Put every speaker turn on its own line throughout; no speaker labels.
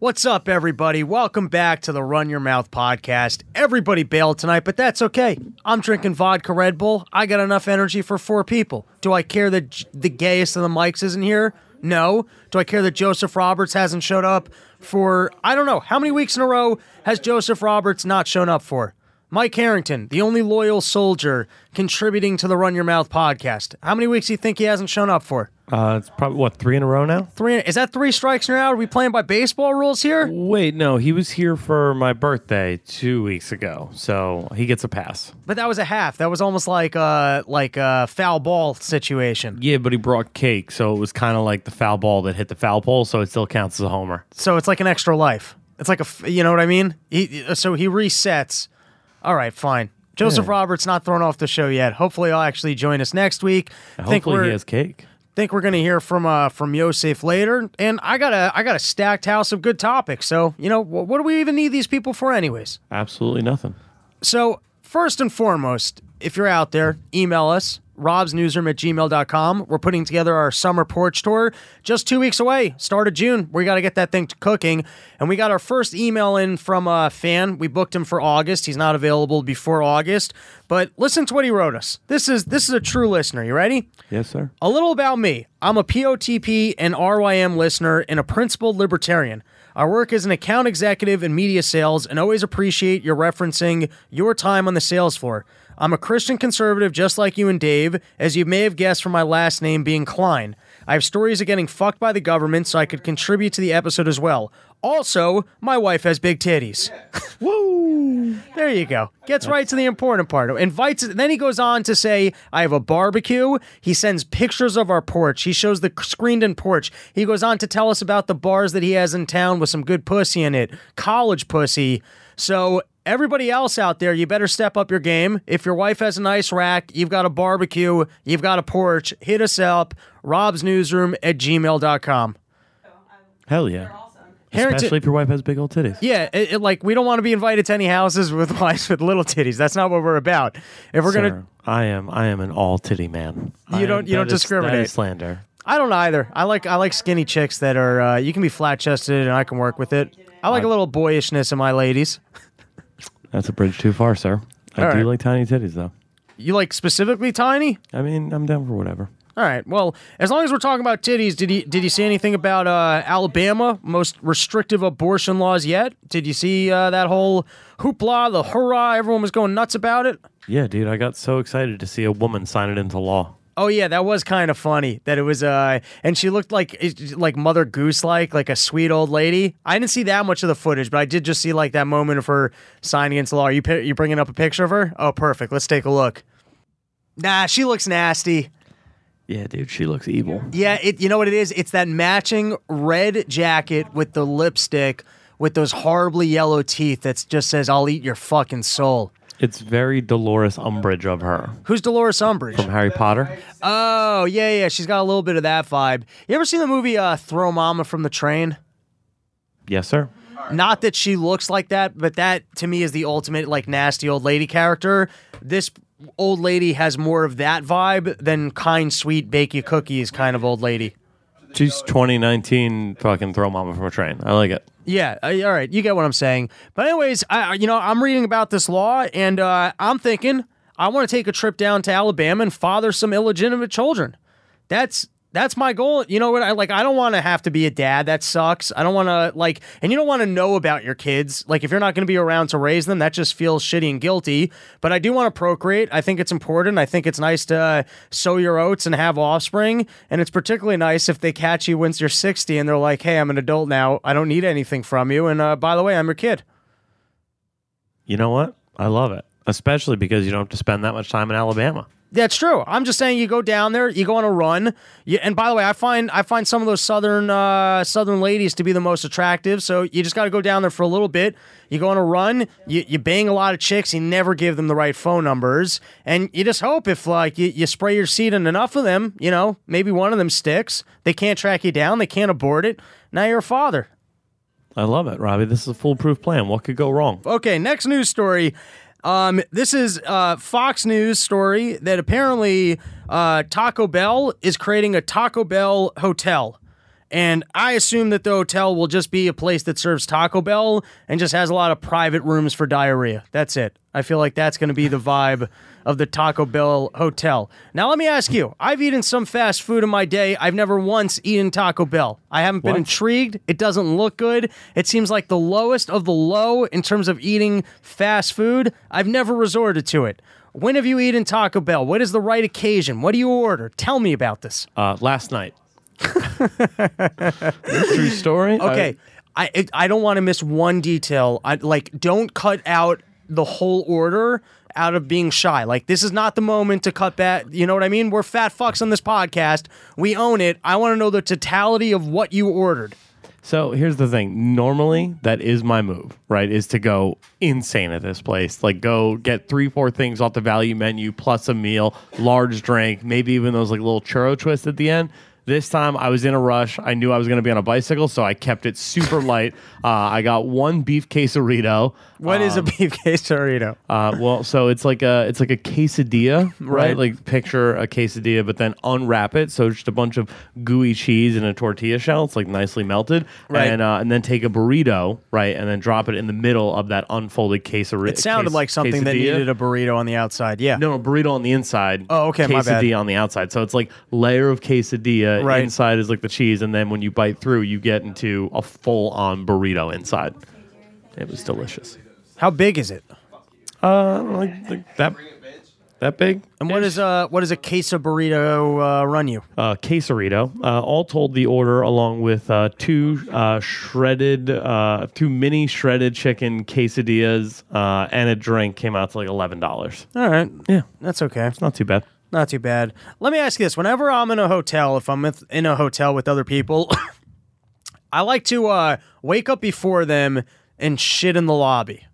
What's up, everybody? Welcome back to the Run Your Mouth podcast. Everybody bailed tonight, but that's okay. I'm drinking vodka Red Bull. I got enough energy for four people. Do I care that the gayest of the mics isn't here? No. Do I care that Joseph Roberts hasn't showed up for, I don't know, how many weeks in a row has Joseph Roberts not shown up for? Mike Harrington, the only loyal soldier contributing to the Run Your Mouth podcast. How many weeks do you think he hasn't shown up for?
Uh, it's probably what three in a row now.
Three. Is that three strikes you're? Are we playing by baseball rules here?
Wait, no, he was here for my birthday two weeks ago, so he gets a pass.
But that was a half. That was almost like a like a foul ball situation.
Yeah, but he brought cake, so it was kind of like the foul ball that hit the foul pole, so it still counts as a homer.
So it's like an extra life. It's like a you know what I mean? He, so he resets. All right, fine. Joseph
Yeah.
Roberts not thrown off the show yet. Hopefully, I'll actually join us next week. I think
Hopefully,
we're
he has cake.
think we're gonna hear from uh from Yosef later. And I got a I got a stacked house of good topics. So you know wh- what do we even need these people for, anyways?
Absolutely nothing.
So, first and foremost, if you're out there, email us, robsnewsroom at gmail.com. We're putting together our summer porch tour just two weeks away, start of June. We got to get that thing to cooking. And we got our first email in from a fan. We booked him for August. He's not available before August. But listen to what he wrote us. This is this is a true listener. You ready?
Yes, sir.
A little about me. I'm a POTP and RYM listener and a principled libertarian. I work as an account executive in media sales and always appreciate your referencing your time on the sales floor. I'm a Christian conservative just like you and Dave, as you may have guessed from my last name being Klein. I have stories of getting fucked by the government, so I could contribute to the episode as well. Also, my wife has big titties.
Woo!
There you go. Gets right to the important part. Invites. Then he goes on to say, "I have a barbecue." He sends pictures of our porch. He shows the screened-in porch. He goes on to tell us about the bars that he has in town with some good pussy in it, college pussy. So everybody else out there, you better step up your game. If your wife has a nice rack, you've got a barbecue, you've got a porch, hit us up. Rob'sNewsroom at gmail.com.
Hell yeah!
Harrington-
Especially if your wife has big old titties.
Yeah, it, it- like we don't want to be invited to any houses with wives with little titties. That's not what we're about. If we're gonna,
I am. I am an all titty man.
You
I
don't-
am-
you don't
that is-
discriminate.
That is slander.
I don't either. I like I like skinny chicks that are. Uh, you can be flat chested and I can work with it. I like a little boyishness in my ladies.
That's a bridge too far, sir. I
All
do
right.
like tiny titties, though.
You like specifically tiny?
I mean, I'm down for whatever.
All right. Well, as long as we're talking about titties, did you did you see anything about uh, Alabama most restrictive abortion laws yet? Did you see uh, that whole hoopla, the hurrah? Everyone was going nuts about it.
Yeah, dude, I got so excited to see a woman sign it into law.
Oh yeah, that was kind of funny. That it was uh, and she looked like like Mother Goose like, like a sweet old lady. I didn't see that much of the footage, but I did just see like that moment of her signing into law. Are you you bringing up a picture of her? Oh, perfect. Let's take a look. Nah, she looks nasty.
Yeah, dude, she looks evil.
Yeah, it. You know what it is? It's that matching red jacket with the lipstick with those horribly yellow teeth that just says "I'll eat your fucking soul."
It's very Dolores Umbridge of her
Who's Dolores Umbridge?
from Harry Potter.
Oh yeah, yeah. She's got a little bit of that vibe. You ever seen the movie uh, "Throw Mama from the Train"?
Yes, sir.
Not that she looks like that, but that to me is the ultimate like nasty old lady character. This old lady has more of that vibe than kind, sweet, bake you cookies kind of old lady.
She's 2019 fucking throw mama from a train. I like it.
Yeah, uh, all right, you get what I'm saying. But anyways, I, you know, I'm reading about this law, and uh, I'm thinking I want to take a trip down to Alabama and father some illegitimate children. That's that's my goal. You know what? I like. I don't want to have to be a dad. That sucks. I don't want to like, and you don't want to know about your kids. Like, if you're not going to be around to raise them, that just feels shitty and guilty. But I do want to procreate. I think it's important. I think it's nice to uh, sow your oats and have offspring. And it's particularly nice if they catch you once you're 60 and they're like, "Hey, I'm an adult now. I don't need anything from you." And uh, by the way, I'm your kid.
You know what? I love it. Especially because you don't have to spend that much time in Alabama.
That's true. I'm just saying you go down there, you go on a run. You, and by the way, I find I find some of those southern uh, southern ladies to be the most attractive. So you just got to go down there for a little bit. You go on a run. You, you bang a lot of chicks. You never give them the right phone numbers, and you just hope if like you, you spray your seed in enough of them, you know, maybe one of them sticks. They can't track you down. They can't abort it. Now you're a father.
I love it, Robbie. This is a foolproof plan. What could go wrong?
Okay, next news story. Um, this is uh, Fox News story that apparently uh, Taco Bell is creating a Taco Bell hotel, And I assume that the hotel will just be a place that serves Taco Bell and just has a lot of private rooms for diarrhea. That's it. I feel like that's going to be the vibe of the Taco Bell hotel. Now, let me ask you I've eaten some fast food in my day. I've never once eaten Taco Bell. I haven't been
What?
intrigued. It doesn't look good. It seems like the lowest of the low in terms of eating fast food. I've never resorted to it. When have you eaten Taco Bell? What is the right occasion? What do you order? Tell me about this.
Uh, last night. True story.
Okay, I I, I don't want to miss one detail. I like don't cut out the whole order out of being shy. Like this is not the moment to cut back. You know what I mean? We're fat fucks on this podcast. We own it. I want to know the totality of what you ordered.
So here's the thing. Normally, that is my move, right? Is to go insane at this place. Like go get three, four things off the value menu plus a meal, large drink, maybe even those like little churro twists at the end. This time I was in a rush. I knew I was going to be on a bicycle, so I kept it super light. Uh, I got one beef quesarito.
What is a beef quesarito?
Uh, well, so it's like a it's like a quesadilla, right?
Right.
Like picture a quesadilla, but then unwrap it. So just a bunch of gooey cheese in a tortilla shell. It's like nicely melted,
Right.
And uh, and then take a burrito, right, and then drop it in the middle of that unfolded quesarito.
It sounded like something that needed a burrito on the outside. Yeah.
no, no, burrito on the inside.
Oh, okay, my bad.
Quesadilla on the outside. So it's like layer of quesadilla.
Right.
Inside is like the cheese, and then when you bite through, you get into a full on burrito inside. It was delicious.
How big is it?
Uh, like, like that that big.
And what is uh what does a queso burrito uh, run you?
uh, quesarito. Uh, all told, the order along with uh, two uh, shredded, uh, two mini shredded chicken quesadillas uh, and a drink came out to like eleven dollars.
All right.
Yeah,
That's okay.
It's not too bad.
Not too bad. Let me ask you this: Whenever I'm in a hotel, if I'm in a hotel with other people, I like to uh, wake up before them and shit in the lobby.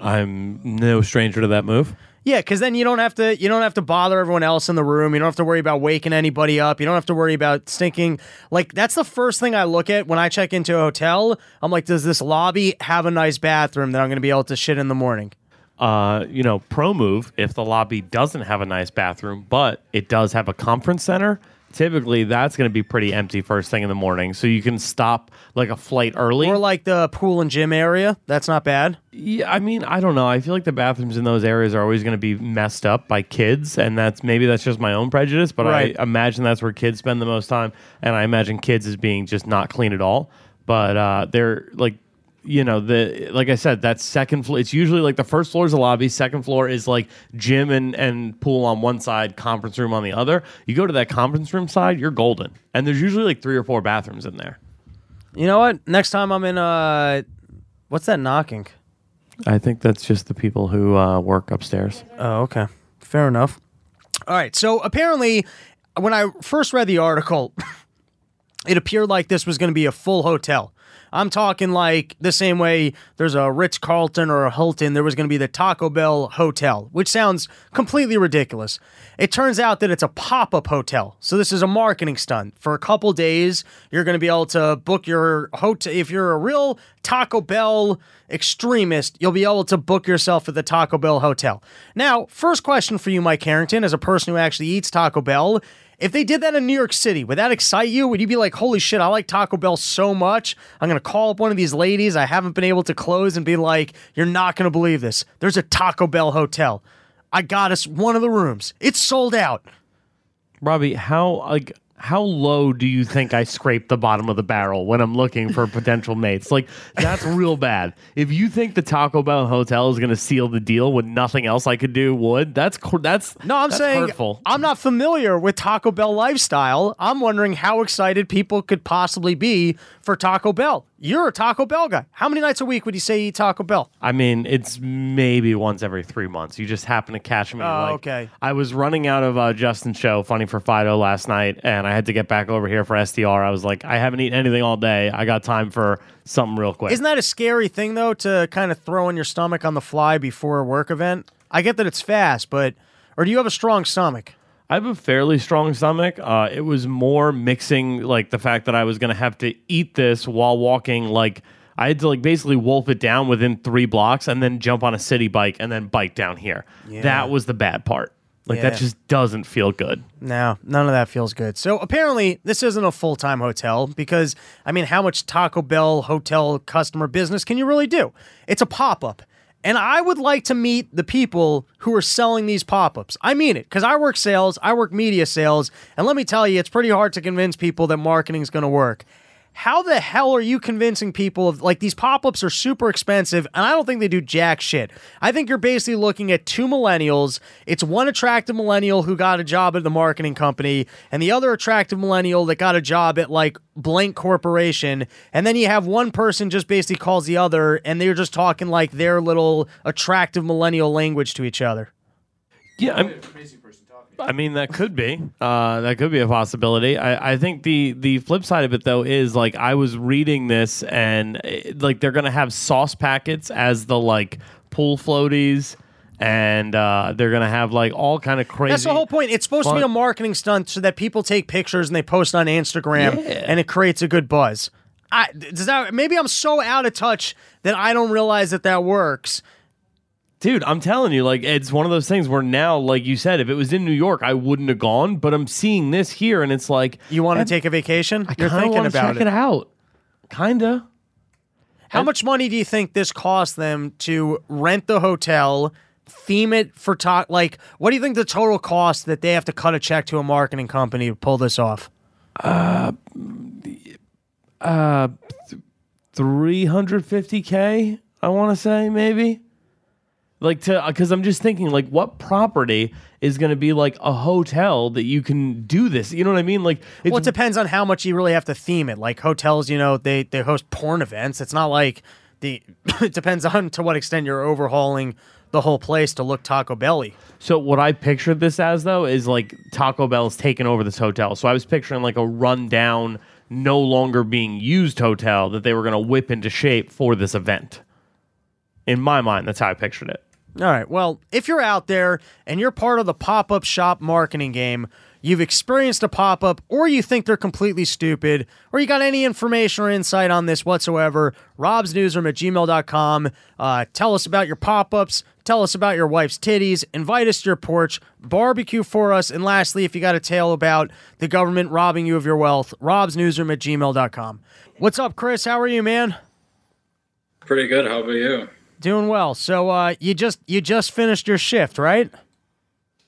I'm no stranger to that move.
Yeah, because then you don't have to you don't have to bother everyone else in the room. You don't have to worry about waking anybody up. You don't have to worry about stinking. Like that's the first thing I look at when I check into a hotel. I'm like, does this lobby have a nice bathroom that I'm going to be able to shit in the morning?
Uh, you know, pro move if the lobby doesn't have a nice bathroom, but it does have a conference center. Typically, that's going to be pretty empty first thing in the morning, so you can stop like a flight early.
Or like the pool and gym area. That's not bad.
Yeah, I mean, I don't know. I feel like the bathrooms in those areas are always going to be messed up by kids, and that's maybe that's just my own prejudice, but
Right.
I imagine that's where kids spend the most time, and I imagine kids as being just not clean at all. But uh, they're like, you know, the like I said, that second floor. It's usually like the first floor is a lobby, second floor is like gym and and pool on one side, conference room on the other. You go to that conference room side, you're golden, and there's usually like three or four bathrooms in there.
You know what? Next time I'm in uh what's that knocking?
I think that's just the people who uh, work upstairs.
Oh, okay. Fair enough. All right. So apparently when I first read the article, it appeared like this was going to be a full hotel. I'm talking like the same way there's a Ritz Carlton or a Hilton, there was going to be the Taco Bell Hotel, which sounds completely ridiculous. It turns out that it's a pop up hotel. So this is a marketing stunt. For a couple days, you're going to be able to book your hotel. If you're a real Taco Bell extremist, you'll be able to book yourself at the Taco Bell Hotel. Now, first question for you, Mike Harrington, as a person who actually eats Taco Bell. If they did that in New York City, would that excite you? Would you be like, holy shit, I like Taco Bell so much? I'm going to call up one of these ladies I haven't been able to close and be like, you're not going to believe this. There's a Taco Bell hotel. I got us one of the rooms. It's sold out.
Robbie, how like how low do you think I scrape the bottom of the barrel when I'm looking for potential mates? Like that's real bad. If you think the Taco Bell hotel is going to seal the deal when nothing else I could do would, that's that's
No, I'm
that's
saying
hurtful.
I'm not familiar with Taco Bell lifestyle. I'm wondering how excited people could possibly be for Taco Bell. You're a Taco Bell guy. How many nights a week would you say you eat Taco Bell?
I mean, it's maybe once every three months. You just happen to catch me.
Oh,
like,
okay.
I was running out of uh, Justin's show, Funny for Fido, last night, and I had to get back over here for SDR. I was like, I haven't eaten anything all day. I got time for something real quick.
Isn't that a scary thing though to kind of throw in your stomach on the fly before a work event? I get that it's fast, but or do you have a strong stomach?
I have a fairly strong stomach. Uh, it was more mixing like the fact that I was going to have to eat this while walking. Like I had to like basically wolf it down within three blocks and then jump on a city bike and then bike down here. That was the bad part. Like
Yeah.
that just doesn't feel good.
No, none of that feels good. So apparently, this isn't a full time hotel because, I mean, how much Taco Bell hotel customer business can you really do? It's a pop up. And I would like to meet the people who are selling these pop ups. I mean it because I work sales, I work media sales, and let me tell you, it's pretty hard to convince people that marketing is going to work. How the hell are you convincing people of like these pop ups are super expensive and I don't think they do jack shit. I think you're basically looking at two millennials. It's one attractive millennial who got a job at the marketing company and the other attractive millennial that got a job at like blank corporation. And then you have one person just basically calls the other and they're just talking like their little attractive millennial language to each other.
Yeah, I'm, I mean that could be uh, that could be a possibility. I, I think the the flip side of it though is like I was reading this and eh, like they're gonna have sauce packets as the like pool floaties and uh, they're gonna have like all kind of crazy.
That's the whole point. It's supposed to be a marketing stunt so that people take pictures and they post on Instagram and it creates a good buzz. I does that maybe I'm so out of touch that I don't realize that that works.
Dude, I'm telling you, like it's one of those things where now, like you said, if it was in New York, I wouldn't have gone. But I'm seeing this here, and it's like
You want to take a vacation? You're thinking about
check
it.
it out. Kinda.
How much money do you think this cost them to rent the hotel, theme it for talk? Like, what do you think the total cost that they have to cut a check to a marketing company to pull this off?
Uh, uh, 350k. I want to say maybe. Like to, uh, because I'm just thinking, like, what property is going to be like a hotel that you can do this? You know what I mean? Like,
Well, it depends on how much you really have to theme it. Like hotels, you know, they they host porn events. It's not like the. it depends on to what extent you're overhauling the whole place to look Taco Belly.
So what I pictured this as though is like Taco Bell's taken over this hotel. So I was picturing like a rundown, no longer being used hotel that they were going to whip into shape for this event. In my mind, that's how I pictured it.
All right. Well, if you're out there and you're part of the pop up shop marketing game, you've experienced a pop up, or you think they're completely stupid, or you got any information or insight on this whatsoever, robsnewsroom at gmail.com. Uh, tell us about your pop ups. Tell us about your wife's titties. Invite us to your porch. Barbecue for us. And lastly, if you got a tale about the government robbing you of your wealth, robsnewsroom at gmail.com. What's up, Chris? How are you, man?
Pretty good. How about you?
Doing well. So uh, you just you just finished your shift, right?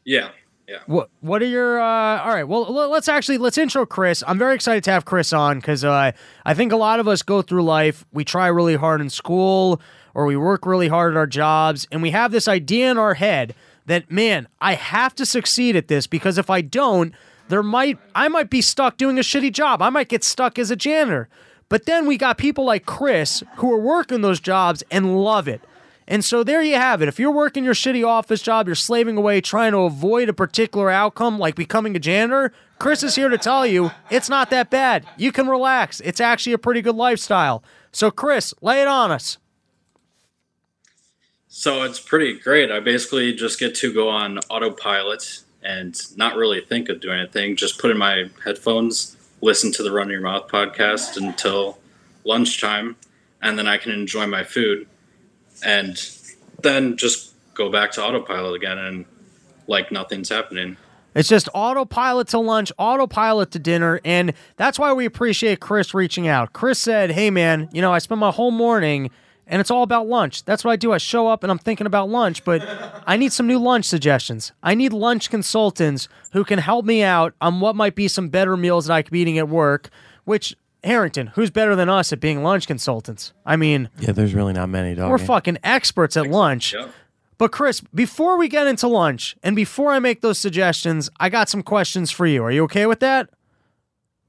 Yeah. Yeah.
What What are your? Uh, all right. Well, let's actually let's intro Chris. I'm very excited to have Chris on because uh, I think a lot of us go through life. We try really hard in school, or we work really hard at our jobs, and we have this idea in our head that man, I have to succeed at this because if I don't, there might I might be stuck doing a shitty job. I might get stuck as a janitor. But then we got people like Chris who are working those jobs and love it. And so there you have it. If you're working your shitty office job, you're slaving away trying to avoid a particular outcome like becoming a janitor, Chris is here to tell you it's not that bad. You can relax. It's actually a pretty good lifestyle. So, Chris, lay it on us.
So it's pretty great. I basically just get to go on autopilot and not really think of doing anything. Just put in my headphones, listen to the Run Your Mouth podcast until lunchtime, and then I can enjoy my food, and then just go back to autopilot again and like nothing's happening.
It's just autopilot to lunch, autopilot to dinner, and that's why we appreciate Chris reaching out. Chris said, "Hey man, you know, I spend my whole morning and it's all about lunch. That's what I do. I show up and I'm thinking about lunch, but I need some new lunch suggestions. I need lunch consultants who can help me out on what might be some better meals that I could be eating at work, which Harrington, who's better than us at being lunch consultants? I mean,
Yeah, there's really not many, dog.
we're fucking experts at lunch.
Yep.
But Chris, before we get into lunch and before I make those suggestions, I got some questions for you. Are you okay with that?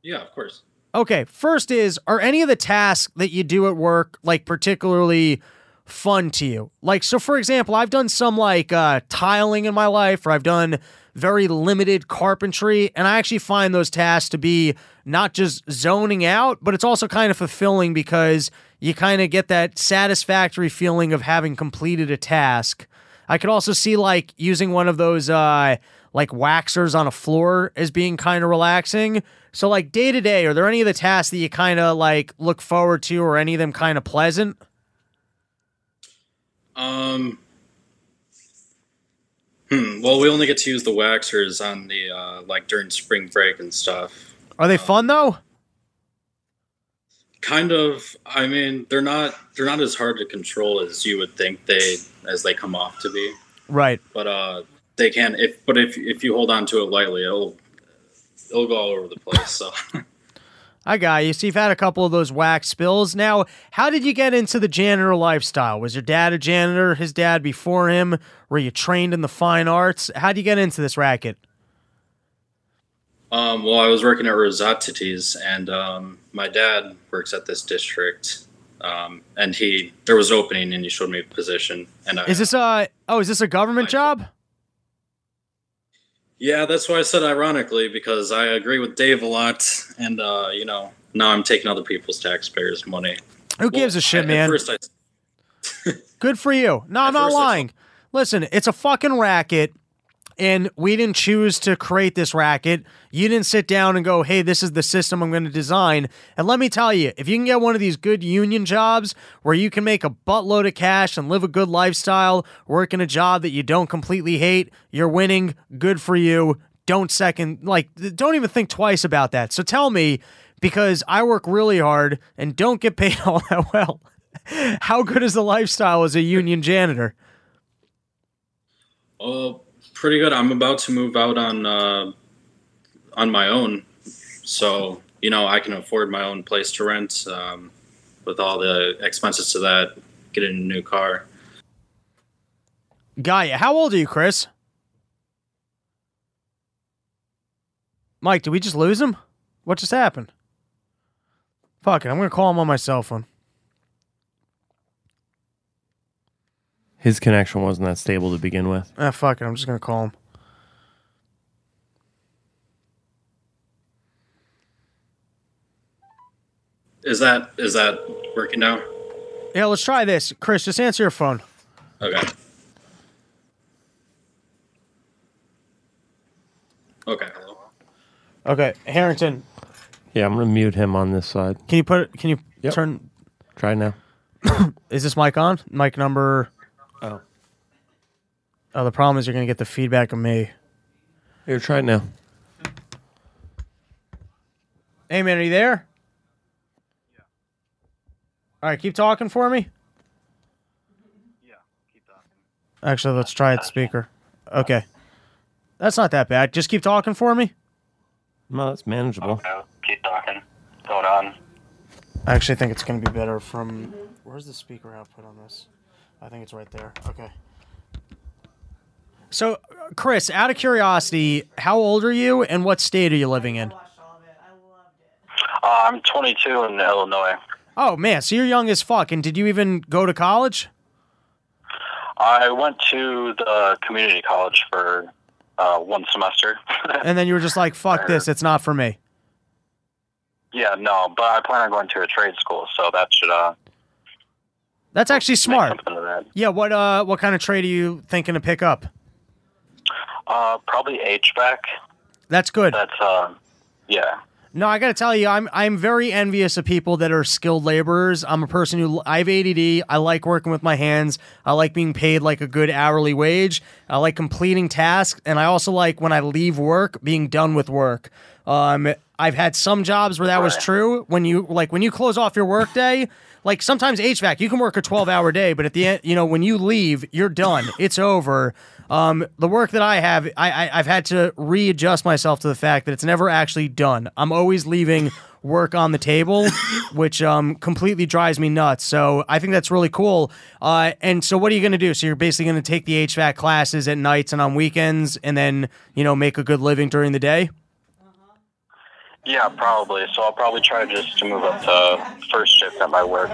Yeah, of course.
Okay, first is are any of the tasks that you do at work like particularly fun to you? Like so for example, I've done some like uh tiling in my life or I've done very limited carpentry and I actually find those tasks to be not just zoning out, but it's also kind of fulfilling because you kind of get that satisfactory feeling of having completed a task. I could also see like using one of those uh like waxers on a floor as being kind of relaxing. So like day to day, are there any of the tasks that you kind of like look forward to or any of them kind of pleasant?
Um. Hmm, well, we only get to use the waxers on the uh, like during spring break and stuff.
Are they fun though?
Kind of. I mean, they're not they're not as hard to control as you would think they as they come off to be.
Right.
But uh, they can if but if if you hold on to it lightly, it'll it'll go all over the place. So.
I got you. So you've had a couple of those wax spills. Now, how did you get into the janitor lifestyle? Was your dad a janitor? His dad before him? Were you trained in the fine arts? How did you get into this racket?
Um, well, I was working at Rosati's, and um, my dad works at this district. Um, and he there was an opening, and he showed me a position. And I,
Is this a oh? Is this a government job?
Yeah, that's why I said ironically because I agree with Dave a lot, and uh, you know now I'm taking other people's taxpayers' money.
Who gives a shit,
I-
man?
First, I,
Good for you. No, I'm not
first I
lying. Listen, it's a fucking racket, and we didn't choose to create this racket. You didn't sit down and go, hey, this is the system I'm going to design. And let me tell you, if you can get one of these good union jobs where you can make a buttload of cash and live a good lifestyle, work in a job that you don't completely hate, you're winning. Good for you. Don't second, like, don't even think twice about that. So tell me, because I work really hard and don't get paid all that well. How good is the lifestyle as a union janitor?
oh, pretty good. I'm about to move out on uh, on my own, so you know I can afford my own place to rent. Um, with all the expenses to that, getting a new car.
Gaia, how old are you, Chris? Mike, did we just lose him? What just happened? Fuck it, I'm gonna call him on my cell phone.
His connection wasn't that stable to begin with.
Ah, fuck it, I'm just gonna call him.
Is that is that working now?
Yeah, let's try this. Chris, just answer your phone.
Okay. Okay. Hello.
Okay, Harrington,
Yeah, I'm gonna mute him on this side.
can you put? Can you
Yep.
turn?
Try now.
Is this mic on? Mic number?
Oh.
The problem is you're gonna get the feedback of me.
Here, try it now.
Hey man, are you there? Yeah. All right, keep talking for me.
Yeah, keep talking.
Actually, let's try it speaker. Okay. That's not that bad. Just keep talking for me.
No, that's manageable.
Okay, keep talking. Going on.
I actually think it's going to be better from. Where's the speaker output on this? I think it's right there. Okay. So, Chris, out of curiosity, how old are you and what state are you living in?
Uh, I'm 22 in Illinois.
Oh, man. So you're young as fuck. And did you even go to college?
I went to the community college for uh, one semester.
And then you were just like, fuck this. It's not for me.
yeah, no, but I plan on going to a trade school, so that should uh,
That's actually smart.
that.
Yeah. What, uh, what kind of trade are you thinking to pick up?
Uh, probably HVAC.
That's good.
That's uh, yeah.
No, I got to tell you, I'm I'm very envious of people that are skilled laborers. I'm a person who I have ADD. I like working with my hands. I like being paid like a good hourly wage. I like completing tasks, and I also like when I leave work being done with work. Um, I've had some jobs where that was true. When you like when you close off your work day, like sometimes HVAC, you can work a 12 hour day, but at the end, you know, when you leave, you're done. It's over. Um, the work that I have, I, I I've had to readjust myself to the fact that it's never actually done. I'm always leaving work on the table, which um completely drives me nuts. So I think that's really cool. Uh, and so what are you going to do? So you're basically going to take the HVAC classes at nights and on weekends, and then you know make a good living during the day.
Yeah, probably. So I'll probably try just to move up to first shift at my work,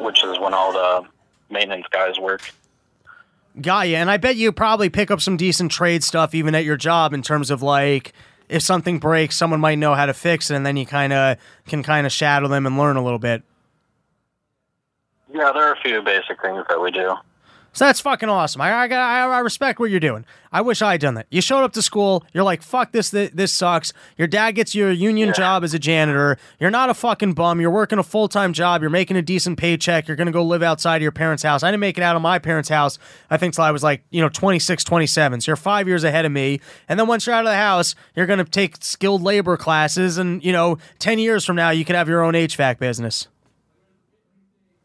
which is when all the maintenance guys work.
Got you. And I bet you probably pick up some decent trade stuff even at your job in terms of like if something breaks, someone might know how to fix it, and then you kind of can kind of shadow them and learn a little bit.
Yeah, there are a few basic things that we do.
So that's fucking awesome. I I, I I respect what you're doing. I wish I had done that. You showed up to school. You're like, fuck this. This, this sucks. Your dad gets you a union job as a janitor. You're not a fucking bum. You're working a full time job. You're making a decent paycheck. You're gonna go live outside of your parents' house. I didn't make it out of my parents' house. I think till I was like you know 26, 27. So you're five years ahead of me. And then once you're out of the house, you're gonna take skilled labor classes. And you know, ten years from now, you could have your own HVAC business.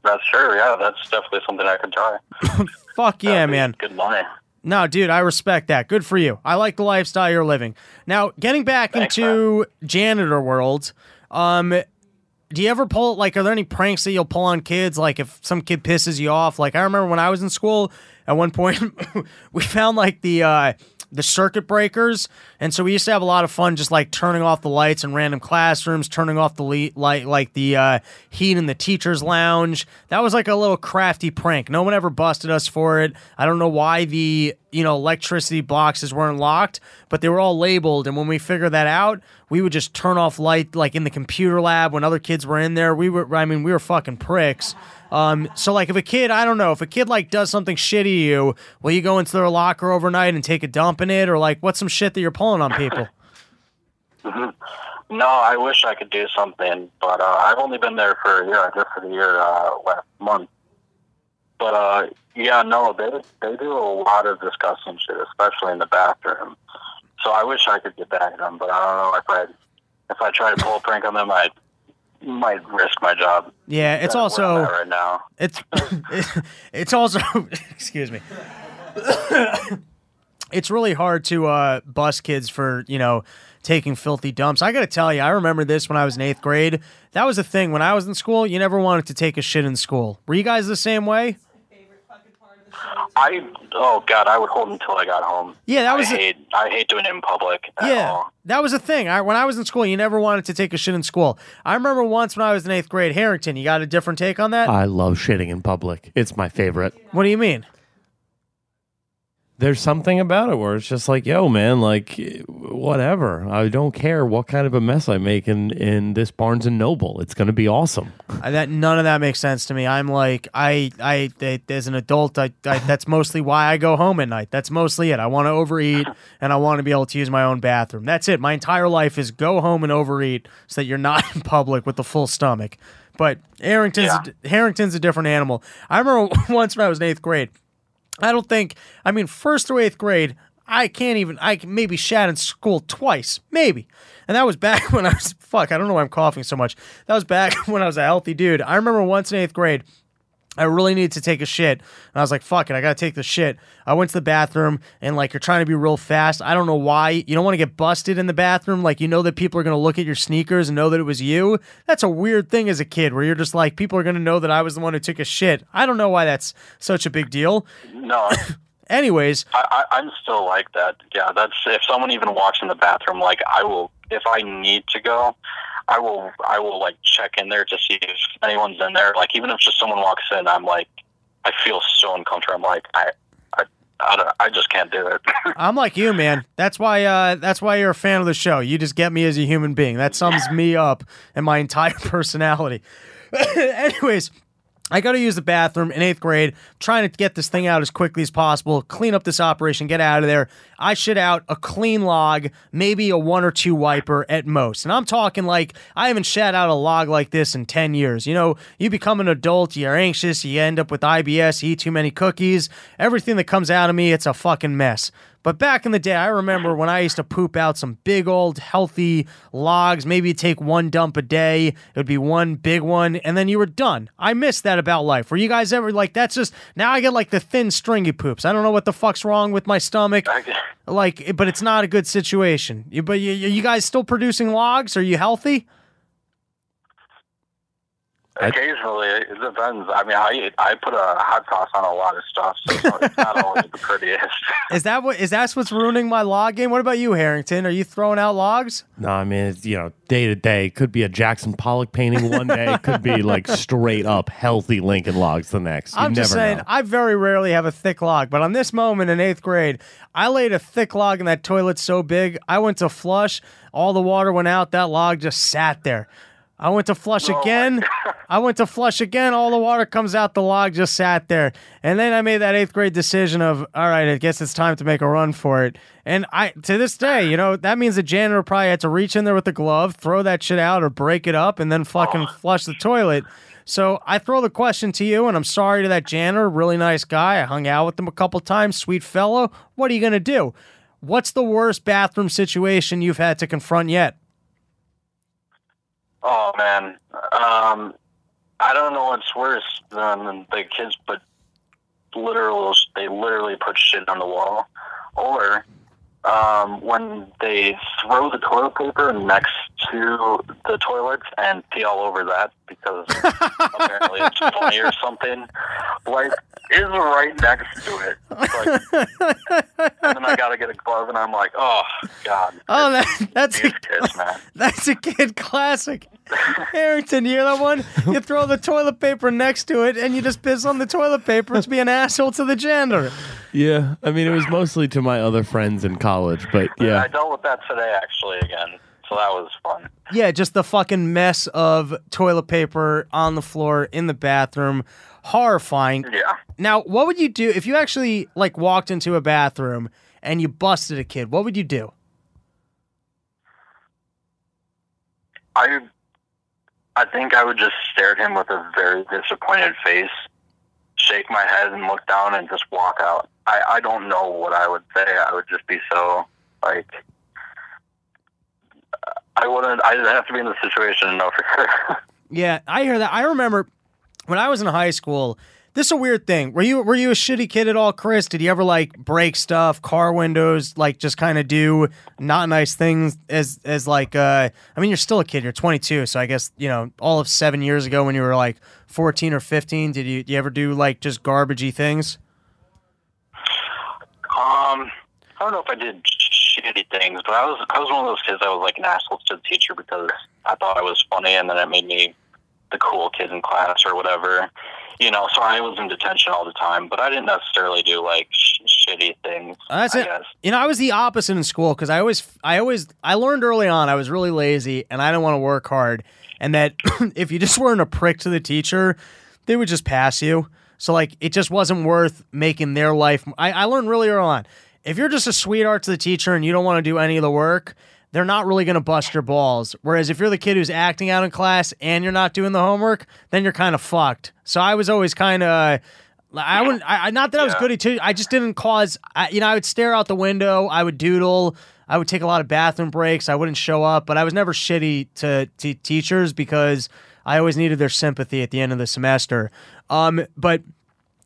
That's true. Yeah, that's definitely something I could try.
Fuck yeah, man.
Good money.
No, dude, I respect that. Good for you. I like the lifestyle you're living. Now, getting back
Thanks,
into janitor world, um, do you ever pull like are there any pranks that you'll pull on kids? Like if some kid pisses you off? Like I remember when I was in school, at one point we found like the uh the circuit breakers, and so we used to have a lot of fun just like turning off the lights in random classrooms, turning off the le- light like the uh, heat in the teachers' lounge. That was like a little crafty prank. No one ever busted us for it. I don't know why the you know electricity boxes weren't locked, but they were all labeled. And when we figured that out, we would just turn off light like in the computer lab when other kids were in there. We were, I mean, we were fucking pricks. Um, so like if a kid, I don't know, if a kid like does something shitty to you, will you go into their locker overnight and take a dump in it, or like what's some shit that you're pulling on people?
No, I wish I could do something, but uh, I've only been there for yeah, just for the year uh, last month. But uh, yeah, no, they they do a lot of disgusting shit, especially in the bathroom. So I wish I could get back at them, but I don't know if I if I try to pull a prank on them, I might risk my job.
Yeah, it's
That's where I'm
also
right now.
it's it's also excuse me. it's really hard to uh, bust kids for you know taking filthy dumps. I got to tell you, I remember this when I was in eighth grade. That was a thing when I was in school. You never wanted to take a shit in school. Were you guys the same way?
I oh god, I would hold until I got home.
Yeah, that was
I
a-
hate I hate doing it in public. At
Yeah,
all.
that was a thing. I, when I was in school, you never wanted to take a shit in school. I remember once when I was in eighth grade, Harrington. You got a different take on that?
I love shitting in public. It's my favorite.
what do you mean?
There's something about it where it's just like, yo, man, like whatever. I don't care what kind of a mess I make in in this Barnes and Noble. It's gonna be awesome.
I, that none of that makes sense to me. I'm like, I, I, I as an adult, I, I, that's mostly why I go home at night. That's mostly it. I want to overeat and I want to be able to use my own bathroom. That's it. My entire life is go home and overeat so that you're not in public with a full stomach. But Harrington's Harrington's a different animal. I remember once when I was in eighth grade. I don't think. I mean, first through eighth grade, I can't even. I maybe shat in school twice, maybe, and that was back when I was. Fuck, I don't know why I'm coughing so much. That was back when I was a healthy dude. I remember once in eighth grade. I really needed to take a shit. And I was like, fuck it, I gotta take the shit. I went to the bathroom and like you're trying to be real fast. I don't know why. You don't want to get busted in the bathroom. Like you know that people are gonna look at your sneakers and know that it was you. That's a weird thing as a kid where you're just like, people are gonna know that I was the one who took a shit. I don't know why that's such a big deal.
No,
Anyways,
I, I, I'm still like that. Yeah, that's if someone even walks in the bathroom, like I will, if I need to go, I will, I will like check in there to see if anyone's in there. Like even if just someone walks in, I'm like, I feel so uncomfortable. I'm like, I, I, I, I just can't do it.
I'm like you, man. That's why uh that's why you're a fan of the show. You just get me as a human being. That sums me up and my entire personality. Anyways, I got to use the bathroom in eighth grade, trying to get this thing out as quickly as possible, clean up this operation, get out of there. I shit out a clean log, maybe a one or two wiper at most. And I'm talking like I haven't shat out a log like this in 10 years. You know, you become an adult, you're anxious, you end up with IBS, you eat too many cookies. Everything that comes out of me, it's a fucking mess. But back in the day, I remember when I used to poop out some big old healthy logs. Maybe take one dump a day. It would be one big one, and then you were done. I miss that about life. Were you guys ever like that's just now I get like the thin stringy poops. I don't know what the fuck's wrong with my stomach. Like, but it's not a good situation. But you, you guys still producing logs? Are you healthy?
Occasionally, it depends. I mean, I I put a hot sauce on a lot of stuff, so it's not always the prettiest.
Is that what is that what's ruining my log game? What about you, Harrington? Are you throwing out logs?
No, I mean, it's, you know, day to day. Could be a Jackson Pollock painting one day. Could be like straight up healthy Lincoln logs the next. You
I'm just saying,
know.
I very rarely have a thick log, but on this moment in eighth grade, I laid a thick log in that toilet so big, I went to flush, all the water went out, that log just sat there. I went to flush
Oh
again. I went to flush again. All the water comes out. The log just sat there. And then I made that eighth grade decision of, all right, I guess it's time to make a run for it. And I, to this day, you know, that means the janitor probably had to reach in there with the glove, throw that shit out, or break it up, and then fucking oh. flush the toilet. So I throw the question to you, and I'm sorry to that janitor, really nice guy. I hung out with him a couple times, sweet fellow. What are you gonna do? What's the worst bathroom situation you've had to confront yet?
Oh man, um, I don't know what's worse than the kids put literal. They literally put shit on the wall, or um, when they throw the toilet paper next to the toilets and pee all over that because apparently it's funny or something. Like is right next to it. Like, and then I gotta get a glove, and I'm like, oh god.
Oh, that, that's a,
These kids, man.
that's a kid classic. Harrington, you hear that one? You throw the toilet paper next to it, and you just piss on the toilet paper to be an asshole to the janitor.
Yeah, I mean, it was mostly to my other friends in college, but yeah.
I dealt with that today actually again, so that was fun.
Yeah, just the fucking mess of toilet paper on the floor in the bathroom. Horrifying.
Yeah.
Now, what would you do if you actually like walked into a bathroom and you busted a kid? What would you do?
I I think I would just stare at him with a very disappointed face, shake my head and look down and just walk out. I, I don't know what I would say. I would just be so like I wouldn't I'd have to be in the situation to know for sure.
Yeah, I hear that. I remember when I was in high school. This is a weird thing. Were you were you a shitty kid at all, Chris? Did you ever like break stuff, car windows, like just kind of do not nice things as as like uh I mean you're still a kid, you're 22, so I guess, you know, all of 7 years ago when you were like 14 or 15, did you, you ever do like just garbagey things?
Um, I don't know if I did shitty things, but I was I was one of those kids that was like an asshole to the teacher because I thought I was funny, and then it made me the cool kid in class or whatever. You know, so I was in detention all the time, but I didn't necessarily do like sh- shitty things.
Uh, That's
I
it.
guess.
You know, I was the opposite in school because I always, I always, I learned early on I was really lazy and I didn't want to work hard, and that if you just weren't a prick to the teacher, they would just pass you. So like, it just wasn't worth making their life. I, I learned really early on if you're just a sweetheart to the teacher and you don't want to do any of the work. They're not really going to bust your balls. Whereas if you're the kid who's acting out in class and you're not doing the homework, then you're kind of fucked. So I was always kind of I wouldn't. I, not that I was
Yeah.
goody too. I just didn't cause. I, you know, I would stare out the window. I would doodle. I would take a lot of bathroom breaks. I wouldn't show up, but I was never shitty to, to teachers because I always needed their sympathy at the end of the semester. Um, but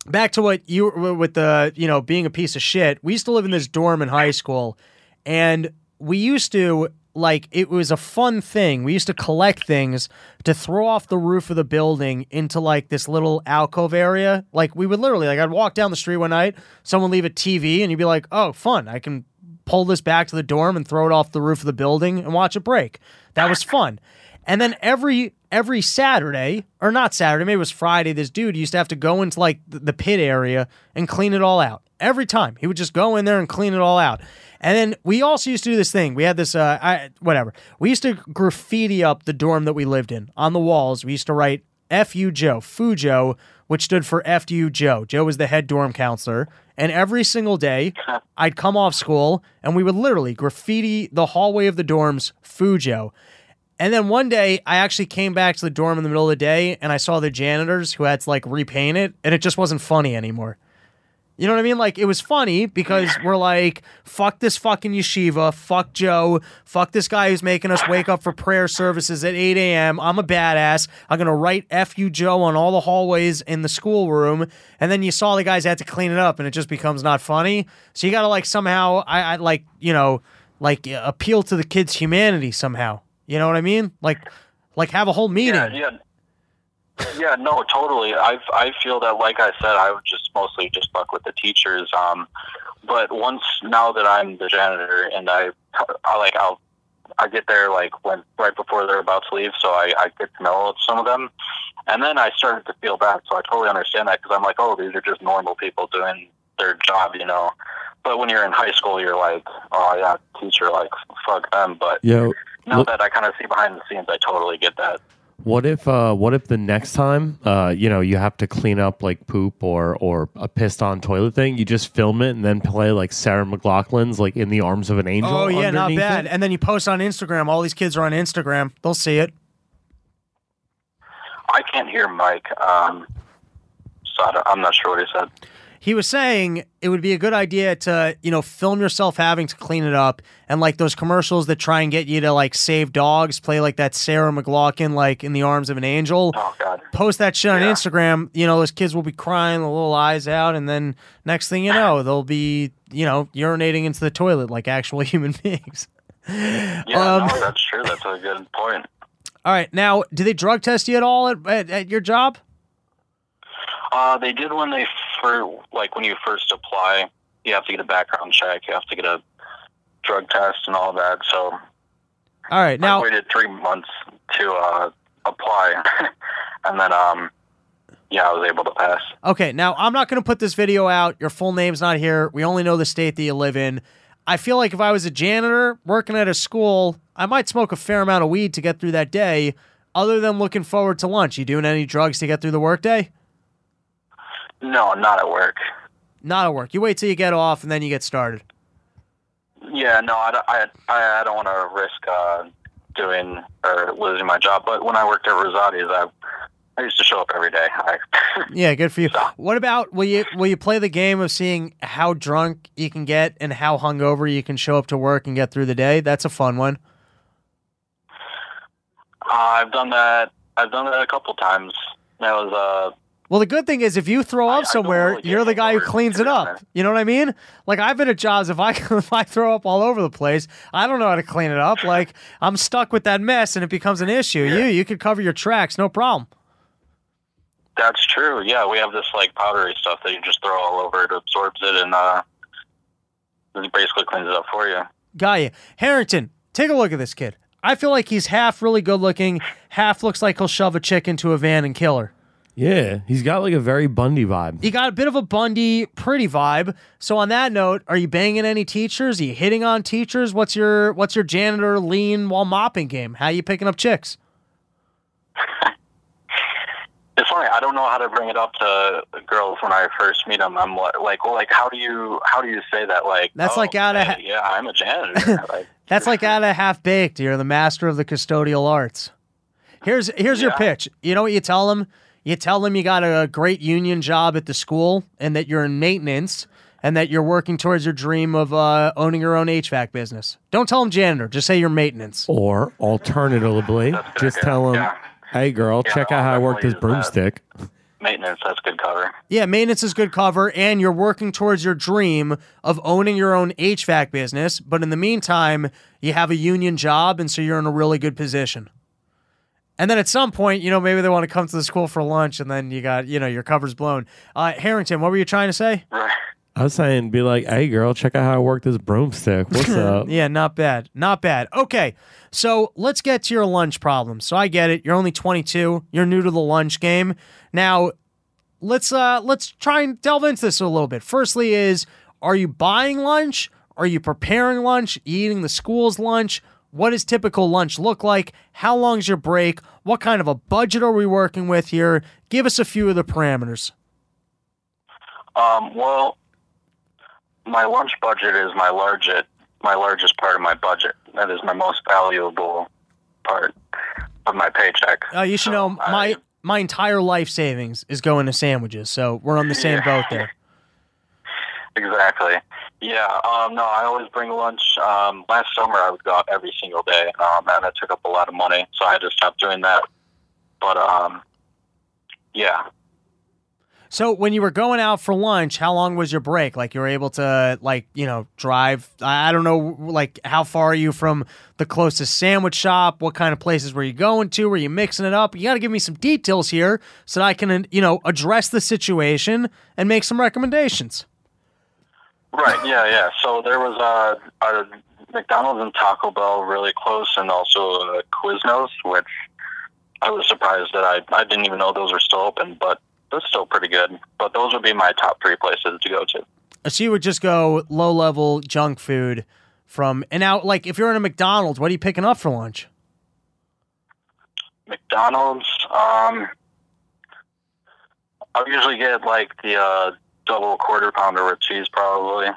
back to what you were with the you know being a piece of shit. We used to live in this dorm in high school, and we used to like it was a fun thing. We used to collect things to throw off the roof of the building into like this little alcove area. Like we would literally like I'd walk down the street one night, someone leave a TV, and you'd be like, "Oh, fun! I can pull this back to the dorm and throw it off the roof of the building and watch it break." That was fun. And then every every Saturday, or not Saturday, maybe it was Friday, this dude used to have to go into like the, pit area and clean it all out. Every time. He would just go in there and clean it all out. And then we also used to do this thing. We had this uh I, whatever. We used to graffiti up the dorm that we lived in on the walls. We used to write F.U. Joe, Fujo, which stood for F.U. Joe. Joe was the head dorm counselor. And every single day, I'd come off school and we would literally graffiti the hallway of the dorms, Fujo. And then one day, I actually came back to the dorm in the middle of the day and I saw the janitors who had to like repaint it, and it just wasn't funny anymore. You know what I mean? Like, it was funny because we're like, fuck this fucking yeshiva, fuck Joe, fuck this guy who's making us wake up for prayer services at 8 a.m. I'm a badass. I'm going to write F you, Joe, on all the hallways in the schoolroom. And then you saw the guys had to clean it up and it just becomes not funny. So you got to like somehow, I, I like, you know, like appeal to the kids' humanity somehow. You know what I mean? Like, like have a whole meeting.
Yeah, yeah. Yeah, no, totally. I I feel that, like I said, I would just mostly just fuck with the teachers. Um, but once now that I'm the janitor and I, I like I'll I get there like when right before they're about to leave, so I, I get to know some of them, and then I started to feel bad. So I totally understand that because I'm like, oh, these are just normal people doing their job, you know. But when you're in high school, you're like, oh yeah, teacher, like fuck them. But
yo,
now
Look-
that I kind of see behind the scenes, I totally get that.
What if uh what if the next time uh you know you have to clean up like poop or or a pissed on toilet thing, you just film it and then play like Sarah McLachlan's like in the arms of an angel.
Oh yeah, not bad.
it?
And then you post on Instagram. All these kids are on Instagram. They'll see it.
I can't hear Mike. Um, so I'm not sure what he said.
He was saying it would be a good idea to, you know, film yourself having to clean it up and like those commercials that try and get you to like save dogs, play like that Sarah McLachlan like in the arms of an angel.
Oh God.
Post that shit on
Yeah.
Instagram, you know, those kids will be crying, the little eyes out, and then next thing you know, they'll be, you know, urinating into the toilet like actual human beings.
Yeah,
Um,
no, that's true. That's a good point.
All right, now, do they drug test you at all at, at, at your job?
Uh, they did when they for like when you first apply, you have to get a background check, you have to get a drug test and all that. So
All right, now I
waited three months to uh, apply, and then um, yeah, I was able to pass.
Okay, now I'm not going to put this video out. Your full name's not here. We only know the state that you live in. I feel like if I was a janitor working at a school, I might smoke a fair amount of weed to get through that day. Other than looking forward to lunch, you doing any drugs to get through the workday?
No, not at work.
Not at work. You wait till you get off and then you get started.
Yeah, no, I, don't- I, I, don't want to risk uh, doing or losing my job. But when I worked at Rosati's, I, I used to show up every day. I,
Yeah, good for you.
So-
What about will you will you play the game of seeing how drunk you can get and how hungover you can show up to work and get through the day? That's a fun one.
I've done that. I've done that a couple times. That was uh,
Well, the good thing is if you throw
I-
up somewhere, you're the guy who cleans it up. You know what I mean? Like I've been at jobs if I if I throw up all over the place, I don't know how to clean it up. Like I'm stuck with that mess and it becomes an issue. You you could cover your tracks, no problem.
that's true. Yeah, we have this like powdery stuff that you just throw all over. It absorbs it and uh, it basically cleans it up for you.
Got you. Harrington, take a look at this kid. I feel like he's half really good looking, half looks like he'll shove a chick into a van and kill her.
Yeah, he's got like a very Bundy vibe.
He got a bit of a Bundy pretty vibe. So on that note, are you banging any teachers? Are you hitting on teachers? What's your what's your janitor lean while mopping game? How are you picking up chicks?
It's funny. I don't know how to bring it up to girls when I first meet them. I'm like, well, like, how do you how do you say that? Like,
That's
oh,
like outta
hey,
ha-
yeah, I'm a janitor. like,
That's like out of half baked. You're the master of the custodial arts. Here's here's your pitch. You know what you tell them? You tell them you got a great union job at the school and that you're in maintenance and that you're working towards your dream of uh, owning your own HVAC business. Don't tell them janitor. Just say you're maintenance.
Or alternatively,
That's a good
just tell them,
Yeah.
"Hey, girl,
Yeah,
check out how I work this
definitely use that.
broomstick."
maintenance. That's good cover.
Yeah, maintenance is good cover, and you're working towards your dream of owning your own HVAC business. But in the meantime, you have a union job, and so you're in a really good position. And then at some point, you know, maybe they want to come to the school for lunch, and then you got, you know, your cover's blown. Uh, Harrington, what were you trying to say?
I was saying, be like, "Hey, girl, check out how I work this broomstick. What's up?"
Yeah, not bad. Not bad. Okay. So let's get to your lunch problem. So I get it. You're only 22. You're new to the lunch game. Now, let's uh let's try and delve into this a little bit. Firstly is are you buying lunch? Are you preparing lunch? Eating the school's lunch? What does typical lunch look like? How long's your break? What kind of a budget are we working with here? Give us a few of the parameters.
Um, well, my lunch budget is my largest my largest part of my budget. That is my most valuable part of my paycheck.
Uh, you should
So
know my
I-
my entire life savings is going to sandwiches, so we're on the same
Yeah.
boat there.
Exactly. Yeah. Um, no, I always bring lunch. Um, last summer I would go out every single day, um, and it took up a lot of money, so I had to stop doing that. But um, yeah.
So when you were going out for lunch, how long was your break? Like you were able to like, you know, drive I don't know like how far are you from the closest sandwich shop? What kind of places were you going to? Were you mixing it up? You got to give me some details here so that I can, you know, address the situation and make some recommendations.
Right. Yeah. Yeah. So there was a, a McDonald's and Taco Bell really close, and also a Quiznos, which I was surprised that I I didn't even know those were still open, but that's still pretty good. But those would be my top three places to go to.
So you would just go low level junk food from and out. like if you're in a McDonald's, what are you picking up for lunch?
McDonald's. Um, I'll usually get like the uh, double quarter pounder with cheese, probably,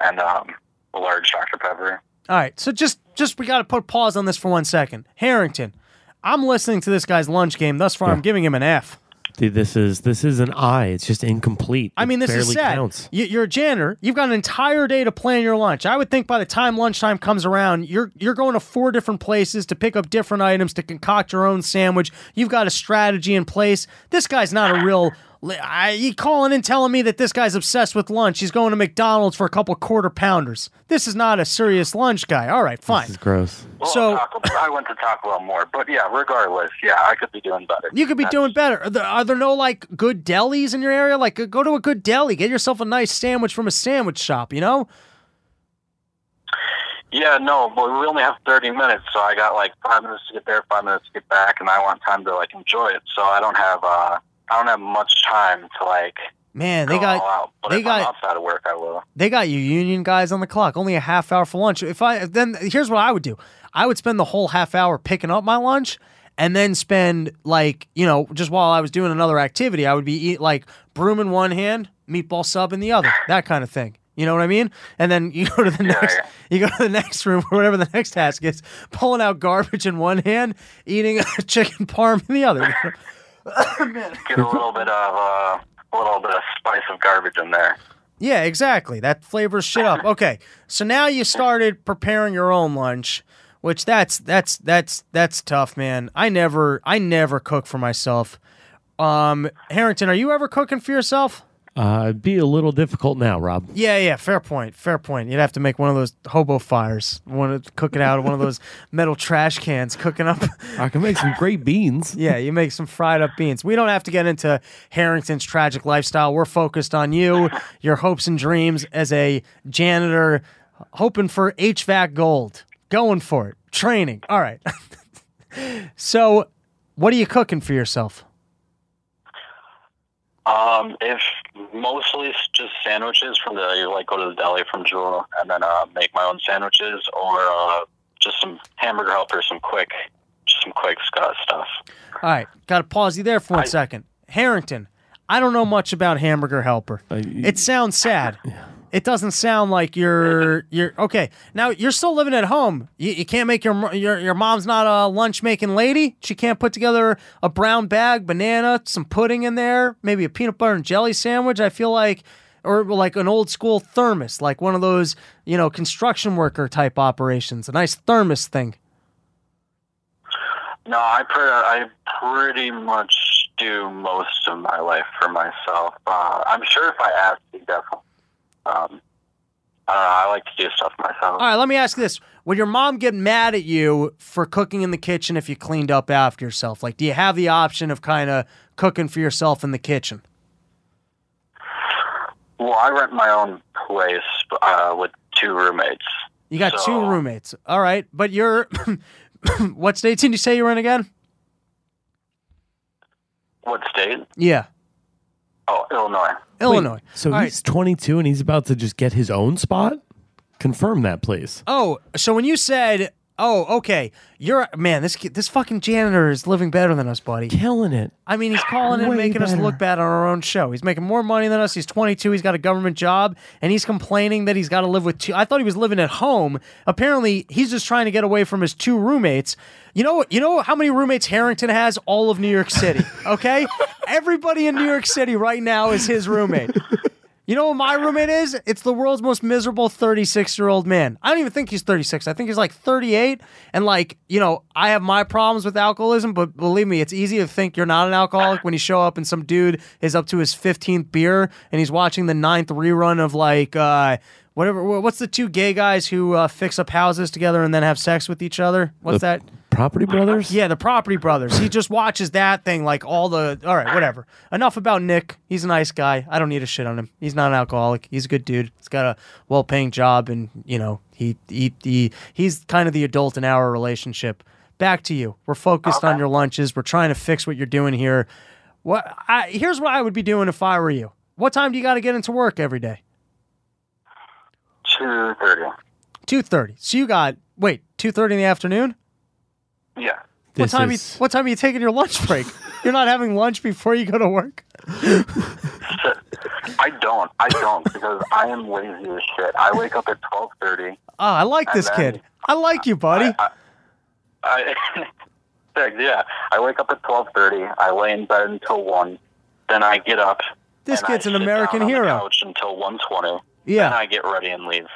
and um, a large Dr Pepper.
All right, so just just we got to put pause on this for one second. Harrington, I'm listening to this guy's lunch game. Thus far, I'm giving him an F.
Dude, this is this is an I. It's just incomplete.
I mean, this is
barely
sad.
Counts.
You're a janitor. You've got an entire day to plan your lunch. I would think by the time lunchtime comes around, you're you're going to four different places to pick up different items to concoct your own sandwich. You've got a strategy in place. This guy's not a real. I, you calling and telling me that this guy's obsessed with lunch. He's going to McDonald's for a couple quarter pounders. This is not a serious lunch guy. All right, fine.
This is gross.
Well,
So-
Taco, I went to Taco Bell more, but yeah, regardless, yeah, I could be doing better.
You could be
That's-
doing better. Are there, are there no like good delis in your area? Like, go to a good deli, get yourself a nice sandwich from a sandwich shop. You know?
Yeah, no, but we only have 30 minutes, so I got like five minutes to get there, five minutes to get back, and I want time to like enjoy it. So I don't have uh, I don't have much time to like
Man, they got. They
if
got-
I'm outside of work, I will.
they got you union guys on the clock. Only a half hour for lunch. If I then here's what I would do. I would spend the whole half hour picking up my lunch and then spend like, you know, just while I was doing another activity, I would be eat like broom in one hand, meatball sub in the other. That kind of thing. You know what I mean? And then you go to the
Yeah,
next
yeah.
you go to the next room or whatever the next task is, pulling out garbage in one hand, eating a chicken parm in the other.
Get a little bit of uh, a little bit of spice of garbage in there.
Yeah, exactly. That flavors shit up. Okay, so now you started preparing your own lunch, which that's that's that's that's tough, man. I never I never cook for myself. Um, Harrington, are you ever cooking for yourself?
Uh, it'd be a little difficult now, Rob.
Yeah, yeah. Fair point. Fair point. You'd have to make one of those hobo fires. To cook it out of one of those metal trash cans, cooking up.
I can make some great beans.
Yeah, you make some fried up beans. We don't have to get into Harrington's tragic lifestyle. We're focused on you, your hopes and dreams as a janitor, hoping for HVAC gold, going for it, training. All right. so, what are you cooking for yourself?
Um, if mostly it's just sandwiches from the you like go to the deli from Jewel and then uh, make my own sandwiches or uh, just some hamburger helper, some quick, just some quick sc- stuff.
All right, got to pause you there for one
I-
second. Harrington, I don't know much about Hamburger Helper.
Y-
It sounds sad. It doesn't sound like you're you're okay. Now you're still living at home. You, you can't make your your your mom's not a lunch making lady. She can't put together a brown bag, banana, some pudding in there, maybe a peanut butter and jelly sandwich. I feel like, or like an old school thermos, like one of those you know construction worker type operations. A nice thermos thing.
No, I pre- I pretty much do most of my life for myself. Uh, I'm sure if I asked, he definitely. Um, I don't know. I like to do stuff myself.
All right, let me ask you this: Would your mom get mad at you for cooking in the kitchen if you cleaned up after yourself? Like, do you have the option of kind of cooking for yourself in the kitchen?
Well, I rent my own place uh, with two roommates.
You got two roommates. All right, but you're what state did you say you were in again?
What state?
Yeah,
Oh, Illinois.
Illinois.
So
All right.
he's 22 and he's about to just get his own spot? Confirm that, please.
Oh, so when you said, "Oh, okay," you're man. This kid- this fucking janitor is living better than us, buddy.
Killing it.
I mean, he's calling in and
Way
making us
better.
look bad on our own show. He's making more money than us. He's 22. He's got a government job, and he's complaining that he's got to live with two. I thought he was living at home. Apparently, he's just trying to get away from his two roommates. You know, you know how many roommates Harrington has? All of New York City. Okay, everybody in New York City right now is his roommate. You know what my roommate is? It's the world's most miserable 36 year old man. I don't even think he's 36. I think he's like 38. And like, you know, I have my problems with alcoholism, but believe me, it's easy to think you're not an alcoholic when you show up and some dude is up to his 15th beer and he's watching the ninth rerun of like, uh, whatever. What's the two gay guys who uh, fix up houses together and then have sex with each other? What's
The-
that?
Property Brothers?
Yeah, the Property Brothers. He just watches that thing like all the. All right, whatever. Enough about Nick. He's a nice guy. I don't need a shit on him. He's not an alcoholic. He's a good dude. He's got a well-paying job, and you know he he, he he's kind of the adult in our relationship. Back to you. We're focused on your lunches. We're trying to fix what you're doing here. What? I, here's what I would be doing if I were you. What time do you got to get into work every day?
Two thirty.
Two thirty. So you got wait two thirty in the afternoon.
Yeah.
What
This
time?
is-
you, what time are you taking your lunch break? You're not having lunch before you go to work.
I don't. I don't because I am lazy as shit. I wake up at twelve thirty.
Oh, I like this
then-
kid. I like you, buddy.
I, yeah, I wake up at twelve thirty. I lay in bed until one. Then I get up.
This
and I
kid's an
sit
American
down on the
hero.
couch until one twenty.
Yeah.
Then I get ready and leave.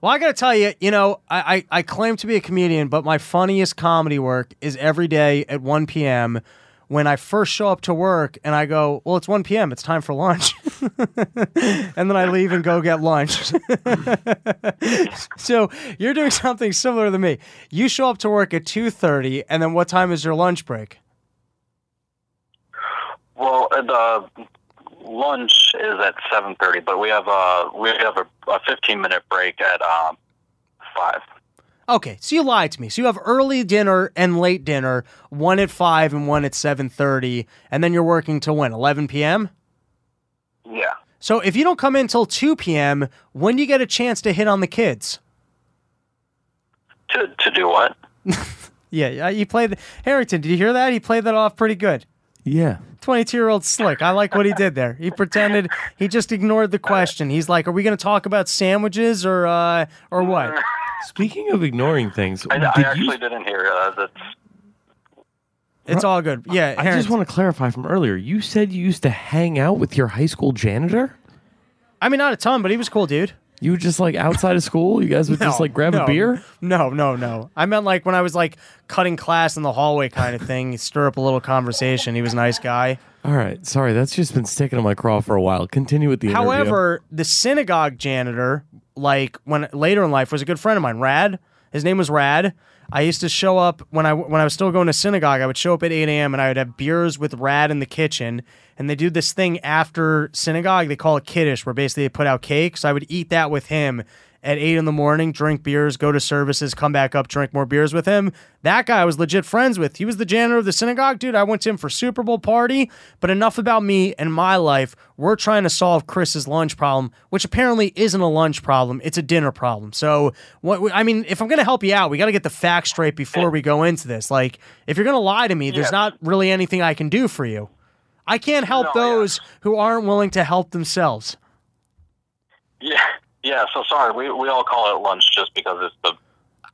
Well, I got to tell you, you know, I, I, I claim to be a comedian, but my funniest comedy work is every day at 1 p.m. when I first show up to work and I go, well, it's 1 p.m. It's time for lunch. and then I leave and go get lunch. so you're doing something similar to me. You show up to work at 2.30 and then what time is your lunch break?
Well, uh, the lunch is at seven thirty, but we have a we have a, a fifteen minute break at um, five.
Okay, so you lied to me. So you have early dinner and late dinner, one at 5 and one at 7.30, and then you're working till when, 11 p.m.?
Yeah.
So if you don't come in till 2 p.m., when do you get a chance to hit on the kids?
To to do what?
Yeah, yeah, you played Harrington. Did you hear that? He played that off pretty good.
Yeah.
22 year old slick. I like what he did there. He pretended he just ignored the question. He's like, "Are we going to talk about sandwiches or uh or what?"
Speaking of ignoring things,
I, I actually
you,
didn't hear uh, that.
It's all good. Yeah,
I
Harrington.
just want to clarify from earlier. You said you used to hang out with your high school janitor.
I mean, not a ton, but he was cool, dude.
You were just like outside of school. You guys would just like grab
no,
a beer.
No, no, no. I meant like when I was like cutting class in the hallway kind of thing, stir up a little conversation. He was a nice guy.
All right, sorry, that's just been sticking to my craw for a while. Continue with the interview.
However, the synagogue janitor, like when later in life, was a good friend of mine. Rad. His name was Rad. I used to show up when I when I was still going to synagogue. I would show up at eight a.m. and I would have beers with Rad in the kitchen. And they do this thing after synagogue. They call it kiddush, where basically they put out cake. So I would eat that with him at eight in the morning, drink beers, go to services, come back up, drink more beers with him. That guy I was legit friends with. He was the janitor of the synagogue, dude. I went to him for Super Bowl party. But enough about me and my life. We're trying to solve Chris's lunch problem, which apparently isn't a lunch problem; it's a dinner problem. So, what I mean, if I'm gonna help you out, we got to get the facts straight before we go into this. Like, if you're gonna lie to me, there's not really anything I can do for you. I can't help
No, yeah.
those who aren't willing to help themselves.
Yeah. Yeah. So sorry. We we all call it lunch just because it's the.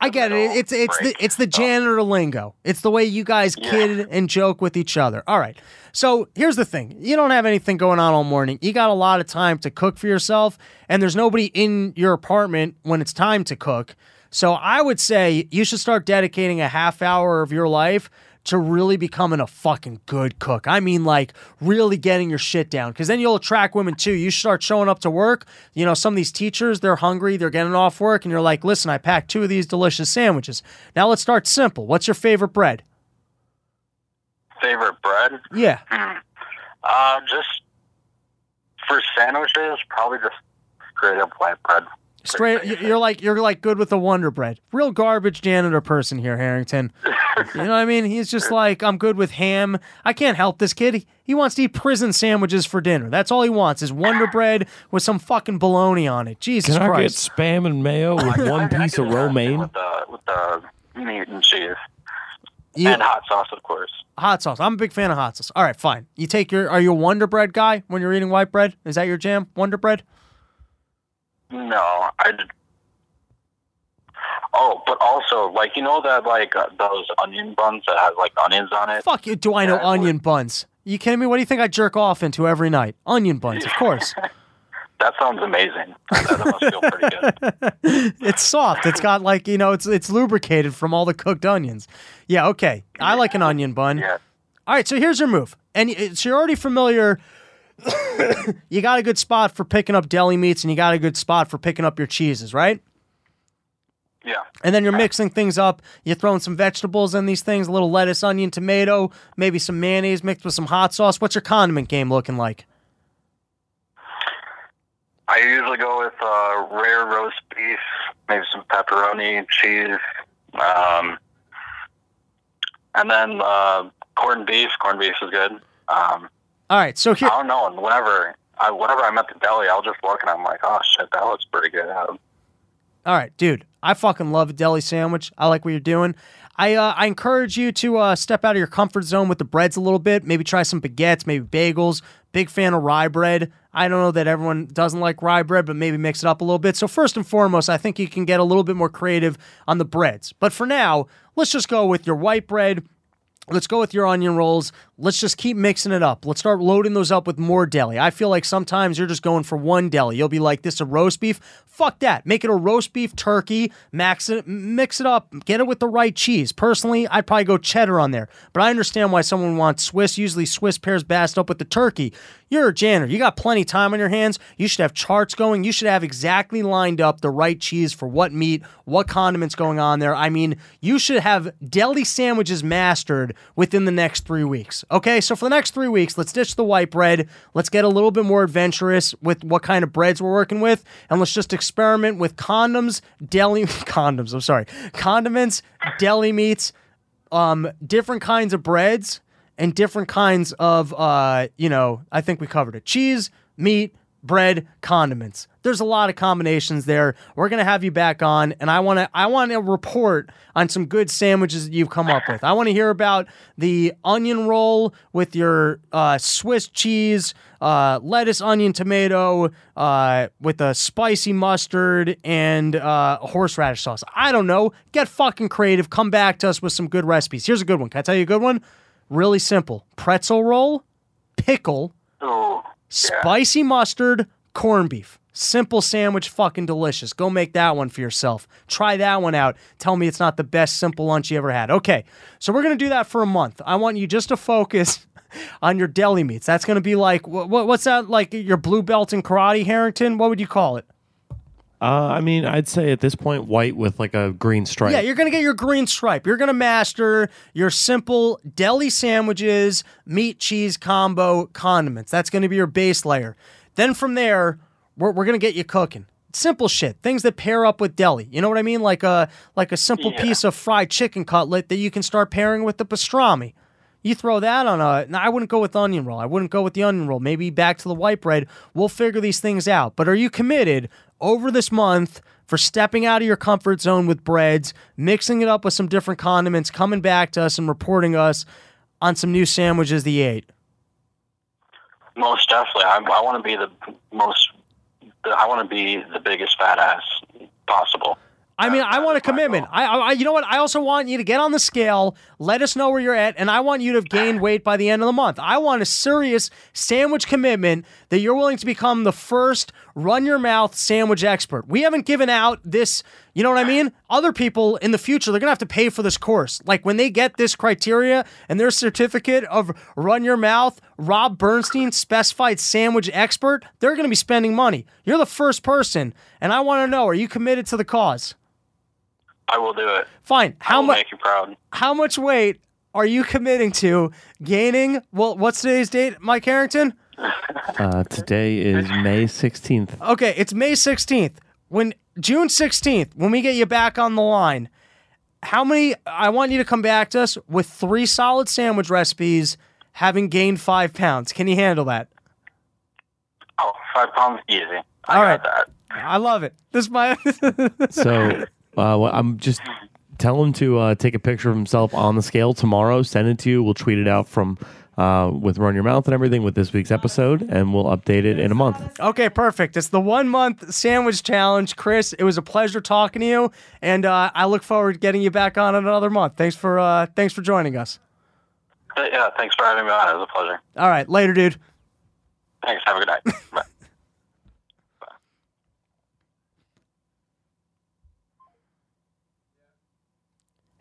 I get it. It's it's the it's the janitor lingo. It's the way you guys
Yeah.
kid and joke with each other. All right. So here's the thing: you don't have anything going on all morning. You got a lot of time to cook for yourself, and there's nobody in your apartment when it's time to cook. So I would say you should start dedicating a half hour of your life to really becoming a fucking good cook. I mean, like really getting your shit down, because then you'll attract women too. You start showing up to work. You know, some of these teachers, they're hungry, they're getting off work, and you're like, listen, I packed two of these delicious sandwiches. Now let's start simple. What's your favorite bread?
Favorite bread?
Yeah.
Uh, just for sandwiches, probably just straight up white bread.
Straight, you're like you're like good with the Wonder Bread. Real garbage janitor person here, Harrington. you know what I mean? He's just like I'm good with ham. I can't help this kid. He, he wants to eat prison sandwiches for dinner. That's all he wants is Wonder Bread with some fucking bologna on it. Jesus
Can I get spam and mayo with one
I- I
piece of romaine?
with the with the meat and cheese
You-
and hot sauce, of course.
hot sauce. I'm a big fan of hot sauce. All right, fine. You take your. Are you a Wonder Bread guy when you're eating white bread? Is that your jam? Wonder Bread?
No, I. did- Oh, but also like you know that like uh, those onion buns that has like onions on it.
Fuck you. Do I know
Yeah, I would.
onion buns? You kidding me? What do you think I jerk off into every night? Onion buns, of course.
That sounds amazing. That, that must feel pretty good.
it's soft. It's got like you know, it's it's lubricated from all the cooked onions. Yeah, okay. I like an onion bun.
Yeah.
All right, so here's your move, and y- so you're already familiar. you got a good spot for picking up deli meats, and you got a good spot for picking up your cheeses, right?
Yeah.
And then you're mixing things up. You're throwing some vegetables in these things, a little lettuce, onion, tomato, maybe some mayonnaise mixed with some hot sauce. What's your condiment game looking like?
I usually go with uh, rare roast beef, maybe some pepperoni, cheese, um, and then uh, corned beef. Corned beef is good. Um,
All right, so here,
I don't know. And whenever I whenever I'm at the deli, I'll just look and I'm like, oh shit, that looks pretty good.
All right, dude. I fucking love a deli sandwich. I like what you're doing. I uh, I encourage you to uh, step out of your comfort zone with the breads a little bit. Maybe try some baguettes, maybe bagels. Big fan of rye bread. I don't know that everyone doesn't like rye bread, but maybe mix it up a little bit. So first and foremost, I think you can get a little bit more creative on the breads. But for now, let's just go with your white bread. Let's go with your onion rolls. Let's just keep mixing it up. Let's start loading those up with more deli. I feel like sometimes you're just going for one deli. You'll be like, this is a roast beef. Fuck that. Make it a roast beef turkey. Max it, mix it up. Get it with the right cheese. Personally, I'd probably go cheddar on there. But I understand why someone wants Swiss. Usually Swiss pairs best up with the turkey. You're a janitor. You got plenty time on your hands. You should have charts going. You should have exactly lined up the right cheese for what meat, what condiments going on there. I mean, you should have deli sandwiches mastered within the next three weeks. Okay, so for the next three weeks, let's ditch the white bread. Let's get a little bit more adventurous with what kind of breads we're working with, and let's just experiment with condoms, deli condoms. I'm sorry, condiments, deli meats, um, different kinds of breads and different kinds of uh, you know, I think we covered it. Cheese, meat, bread, condiments. There's a lot of combinations there. We're gonna have you back on, and I wanna I want to report on some good sandwiches that you've come up with. I want to hear about the onion roll with your uh, Swiss cheese, uh, lettuce, onion, tomato, uh, with a spicy mustard and uh, horseradish sauce. I don't know. Get fucking creative. Come back to us with some good recipes. Here's a good one. Can I tell you a good one? Really simple: pretzel roll, pickle,
Ooh,
spicy mustard, corned beef. Simple sandwich, fucking delicious. Go make that one for yourself. Try that one out. Tell me it's not the best simple lunch you ever had. Okay, so we're gonna do that for a month. I want you just to focus on your deli meats. That's gonna be like what, what's that like your blue belt in karate, Harrington? What would you call it?
Uh, I mean, I'd say at this point, white with like a green stripe.
Yeah, you're gonna get your green stripe. You're gonna master your simple deli sandwiches, meat cheese combo condiments. That's gonna be your base layer. Then from there, we're, we're gonna get you cooking. Simple shit, things that pair up with deli. You know what I mean? Like a like a simple
Yeah.
piece of fried chicken cutlet that you can start pairing with the pastrami. You throw that on a. I wouldn't go with onion roll. I wouldn't go with the onion roll. Maybe back to the white bread. We'll figure these things out. But are you committed over this month for stepping out of your comfort zone with breads, mixing it up with some different condiments, coming back to us and reporting us on some new sandwiches you ate?
most definitely. I, I want to be the most. I want to be the biggest fat ass possible.
I mean, I want a commitment. I, I, you know what? I also want you to get on the scale. Let us know where you're at, and I want you to have gained weight by the end of the month. I want a serious sandwich commitment that you're willing to become the first run your mouth sandwich expert. We haven't given out this. You know what I mean? Other people in the future, they're gonna have to pay for this course. Like when they get this criteria and their certificate of run your mouth, Rob Bernstein specified sandwich expert, they're gonna be spending money. You're the first person, and I want to know: Are you committed to the cause?
I will do it.
Fine. How much?
make you proud.
How much weight are you committing to gaining? Well, what's today's date, Mike Harrington?
Uh, today is May 16th.
Okay, it's May sixteenth. When June sixteenth, when we get you back on the line, how many? I want you to come back to us with three solid sandwich recipes, having gained five pounds. Can you handle that?
Oh, five pounds easy. I
All
got
right.
that.
I love it. This is my.
So uh, well, I'm just tell him to uh, take a picture of himself on the scale tomorrow. Send it to you. We'll tweet it out from uh, with Run Your Mouth and everything with this week's episode, and we'll update it in a month.
Okay, perfect. It's the one month sandwich challenge, Chris. It was a pleasure talking to you, and uh, I look forward to getting you back on in another month. Thanks for uh, thanks for joining us.
Uh, Yeah, thanks for having me on. It was a pleasure.
All right, later, dude.
Thanks. Have a good night. Bye.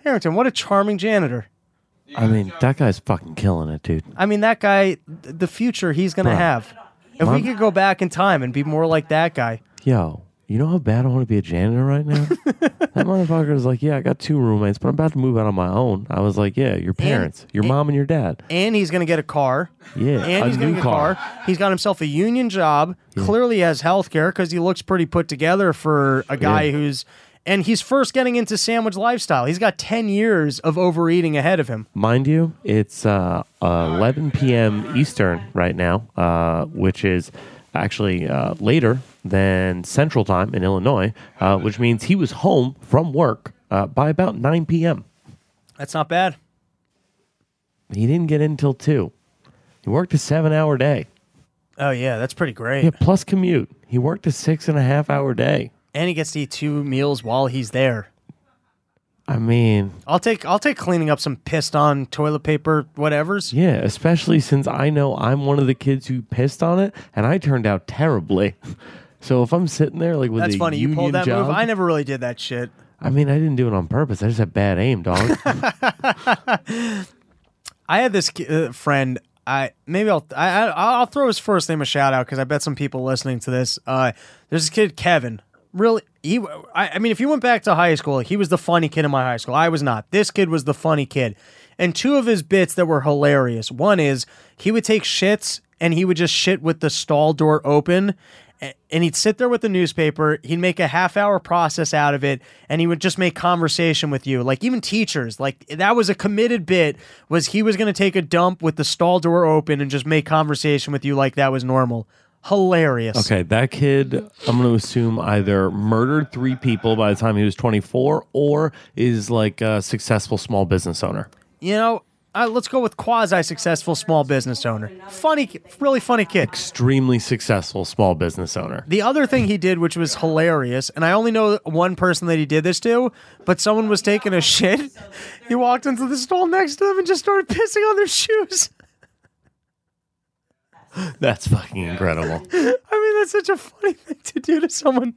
Harrington, what a charming janitor.
I mean, that guy's fucking killing it, dude.
I mean, that guy, th- the future he's going to
Bruh.
have. If we
Mom-
could go back in time and be more like that guy.
Yo, you know how bad I want to be a janitor right now? that motherfucker is like, yeah, I got two roommates, but I'm about to move out on my own. I was like, yeah, your parents, your mom and your dad.
And he's going to get a car.
Yeah,
And
a
he's going
new
to get a car. He's got himself a union job. Clearly has health care because he looks pretty put together for a guy who's. And he's first getting into sandwich lifestyle. He's got 10 years of overeating ahead of him.
Mind you, it's uh, 11 p.m. Eastern right now, uh, which is actually uh, later than Central Time in Illinois, uh, which means he was home from work uh, by about 9 p.m.
That's not bad.
He didn't get in until two. He worked a seven hour day.
Oh yeah, that's pretty great.
Yeah, plus commute. He worked a six and a half hour day.
And he gets to eat two meals while he's there.
I mean,
I'll take I'll take cleaning up some pissed on toilet paper whatevers.
yeah, especially since I know I'm one of the kids who pissed on it and I turned out terribly. So if I'm sitting there like with
That's
a
funny. You pulled that
job,
move. I never really did that shit.
I mean, I didn't do it on purpose. I just had bad aim, dog.
I had this uh, friend. I maybe I'll I, I I'll throw his first name a shout out because I bet some people listening to this. Uh, there's this kid Kevin. Really, he. I, I mean, if you went back to high school, he was the funny kid in my high school. I was not. This kid was the funny kid. And two of his bits that were hilarious. One is he would take shits and he would just shit with the stall door open. And he'd sit there with the newspaper. He'd make a half hour process out of it, and he would just make conversation with you. Like even teachers, like that was a committed bit. Was he was going to take a dump with the stall door open and just make conversation with you like that was normal? Hilarious.
okay, that kid, I'm going to assume either murdered three people by the time he was 24 or is like a successful small business owner.
You know, uh, let's go with quasi successful small business owner. Funny, really funny kid.
Extremely successful small business owner.
The other thing he did, which was hilarious, and I only know one person that he did this to, but someone was taking a shit. He walked into the stall next to them and just started pissing on their shoes.
That's fucking incredible.
I mean, that's such a funny thing to do to someone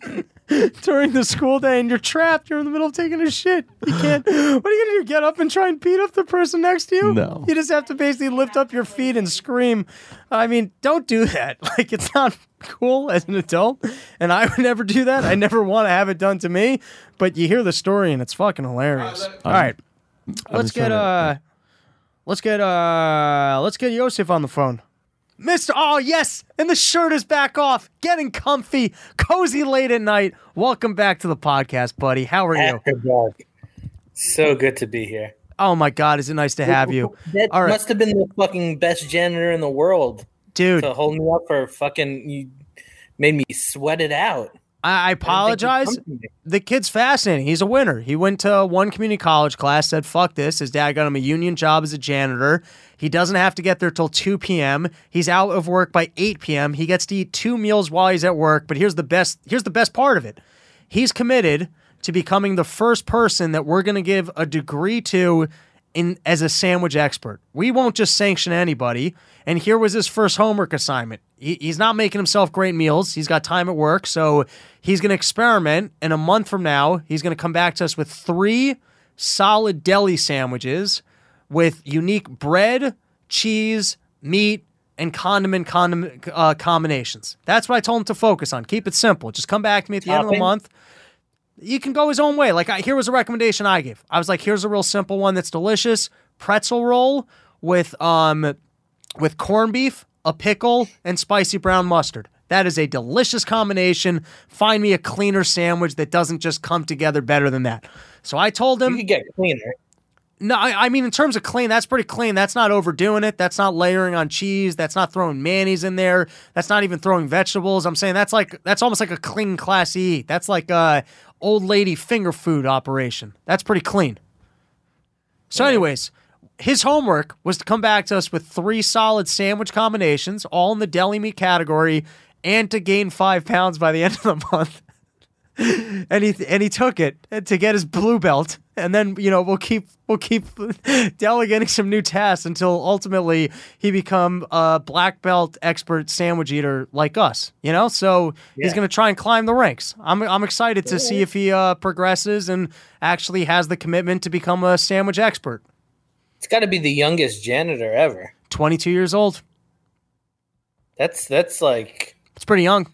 during the school day, and you're trapped. You're in the middle of taking a shit. You can't. What are you gonna do? Get up and try and beat up the person next to you?
No.
You just have to basically lift up your feet and scream. I mean, don't do that. Like, it's not cool as an adult, and I would never do that. I never want to have it done to me. But you hear the story, and it's fucking hilarious. All right, let's get
trying to-
uh, let's get uh, let's get Yosef on the phone. Mr. Oh, yes. And the shirt is back off. Getting comfy, cozy late at night. Welcome back to the podcast, buddy. How are you?
Dark. So good to be here.
Oh, my God. Is it nice to have you?
That
All right.
must have been the fucking best janitor in the world
Dude,
to hold me up for fucking. You made me sweat it out.
I, I
I didn't think you'd
apologize. The kid's fascinating. He's a winner. He went to one community college class, said, fuck this. His dad got him a union job as a janitor. He doesn't have to get there till 2 p.m. He's out of work by 8 p.m. He gets to eat two meals while he's at work. But here's the best here's the best part of it. He's committed to becoming the first person that we're going to give a degree to in as a sandwich expert. We won't just sanction anybody. And here was his first homework assignment. He, he's not making himself great meals. He's got time at work, so he's going to experiment. And a month from now, he's going to come back to us with three solid deli sandwiches with unique bread, cheese, meat, and condiment condiment uh, combinations. That's what I told him to focus on. Keep it simple. Just come back to me at the end of the month you can go his own way. Like I, here was a recommendation I gave. I was like, here's a real simple one that's delicious: pretzel roll with um with corned beef, a pickle, and spicy brown mustard. That is a delicious combination. Find me a cleaner sandwich that doesn't just come together better than that. So I told him You
could get cleaner.
no, I, I mean in terms of clean, that's pretty clean. That's not overdoing it. That's not layering on cheese. That's not throwing mayonnaise in there. That's not even throwing vegetables. I'm saying that's like that's almost like a clean class E. That's like a old lady finger food operation. That's pretty clean. So, anyways, his homework was to come back to us with three solid sandwich combinations, all in the deli meat category, and to gain five pounds by the end of the month and he and he took it to get his blue belt. And then you know we'll keep we'll keep delegating some new tasks until ultimately he become a black belt expert sandwich eater like us you know? So he's going to try and climb the ranks. I'm i'm excited to see if he uh, progresses and actually has the commitment to become a sandwich expert.
It's got to be the youngest janitor ever.
22 years old.
That's that's like
it's pretty young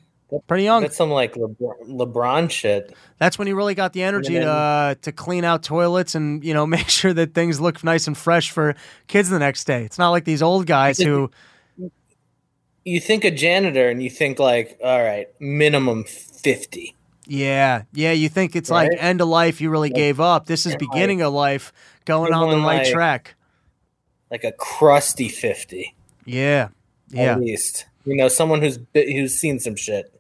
pretty young
that's some like LeBron, LeBron shit.
That's when he really got the energy
then-
to uh, to clean out toilets and you know make sure that things look nice and fresh for kids the next day. It's not like these old guys who
You think a janitor and you think like, all right, minimum fifty.
yeah yeah you think it's like end of life you really gave up. This is beginning of life going on the right
like-
track.
like a crusty 50
Yeah yeah.
at least you know someone who's who's seen some shit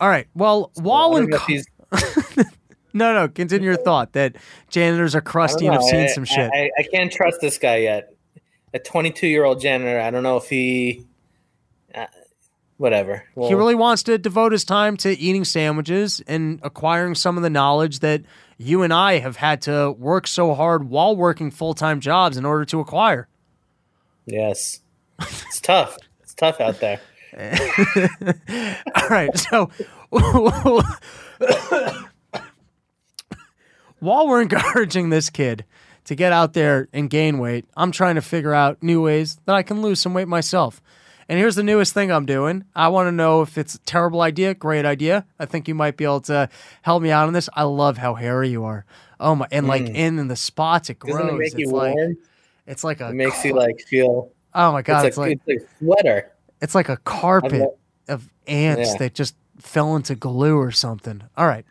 All right. Well,
I
while
don't
in
know if
co-
he's-
No, no. Continue your thought that janitors are crusty and have seen
I-
some shit.
I, I can't trust this guy yet. A 22 year old janitor. I don't know if he. Uh, whatever. Well,
he really wants to devote his time to eating sandwiches and acquiring some of the knowledge that you and I have had to work so hard while working full time jobs in order to acquire.
Yes. It's tough. It's tough out there.
All right, so while we're encouraging this kid to get out there and gain weight, I'm trying to figure out new ways that I can lose some weight myself. And here's the newest thing I'm doing. I want to know if it's a terrible idea, great idea. I think you might be able to help me out on this. I love how hairy you are. Oh my! And like in, in the spots, it grows.
Mm. It
it's like
warm?
it's like a
It makes you like feel.
oh my god!
It's,
It's,
like,
like
it's like sweater.
It's like a carpet of ants
Yeah.
that just fell into glue or something. All right.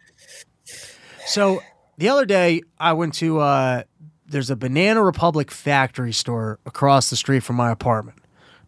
So the other day I went to uh there's a Banana Republic factory store across the street from my apartment.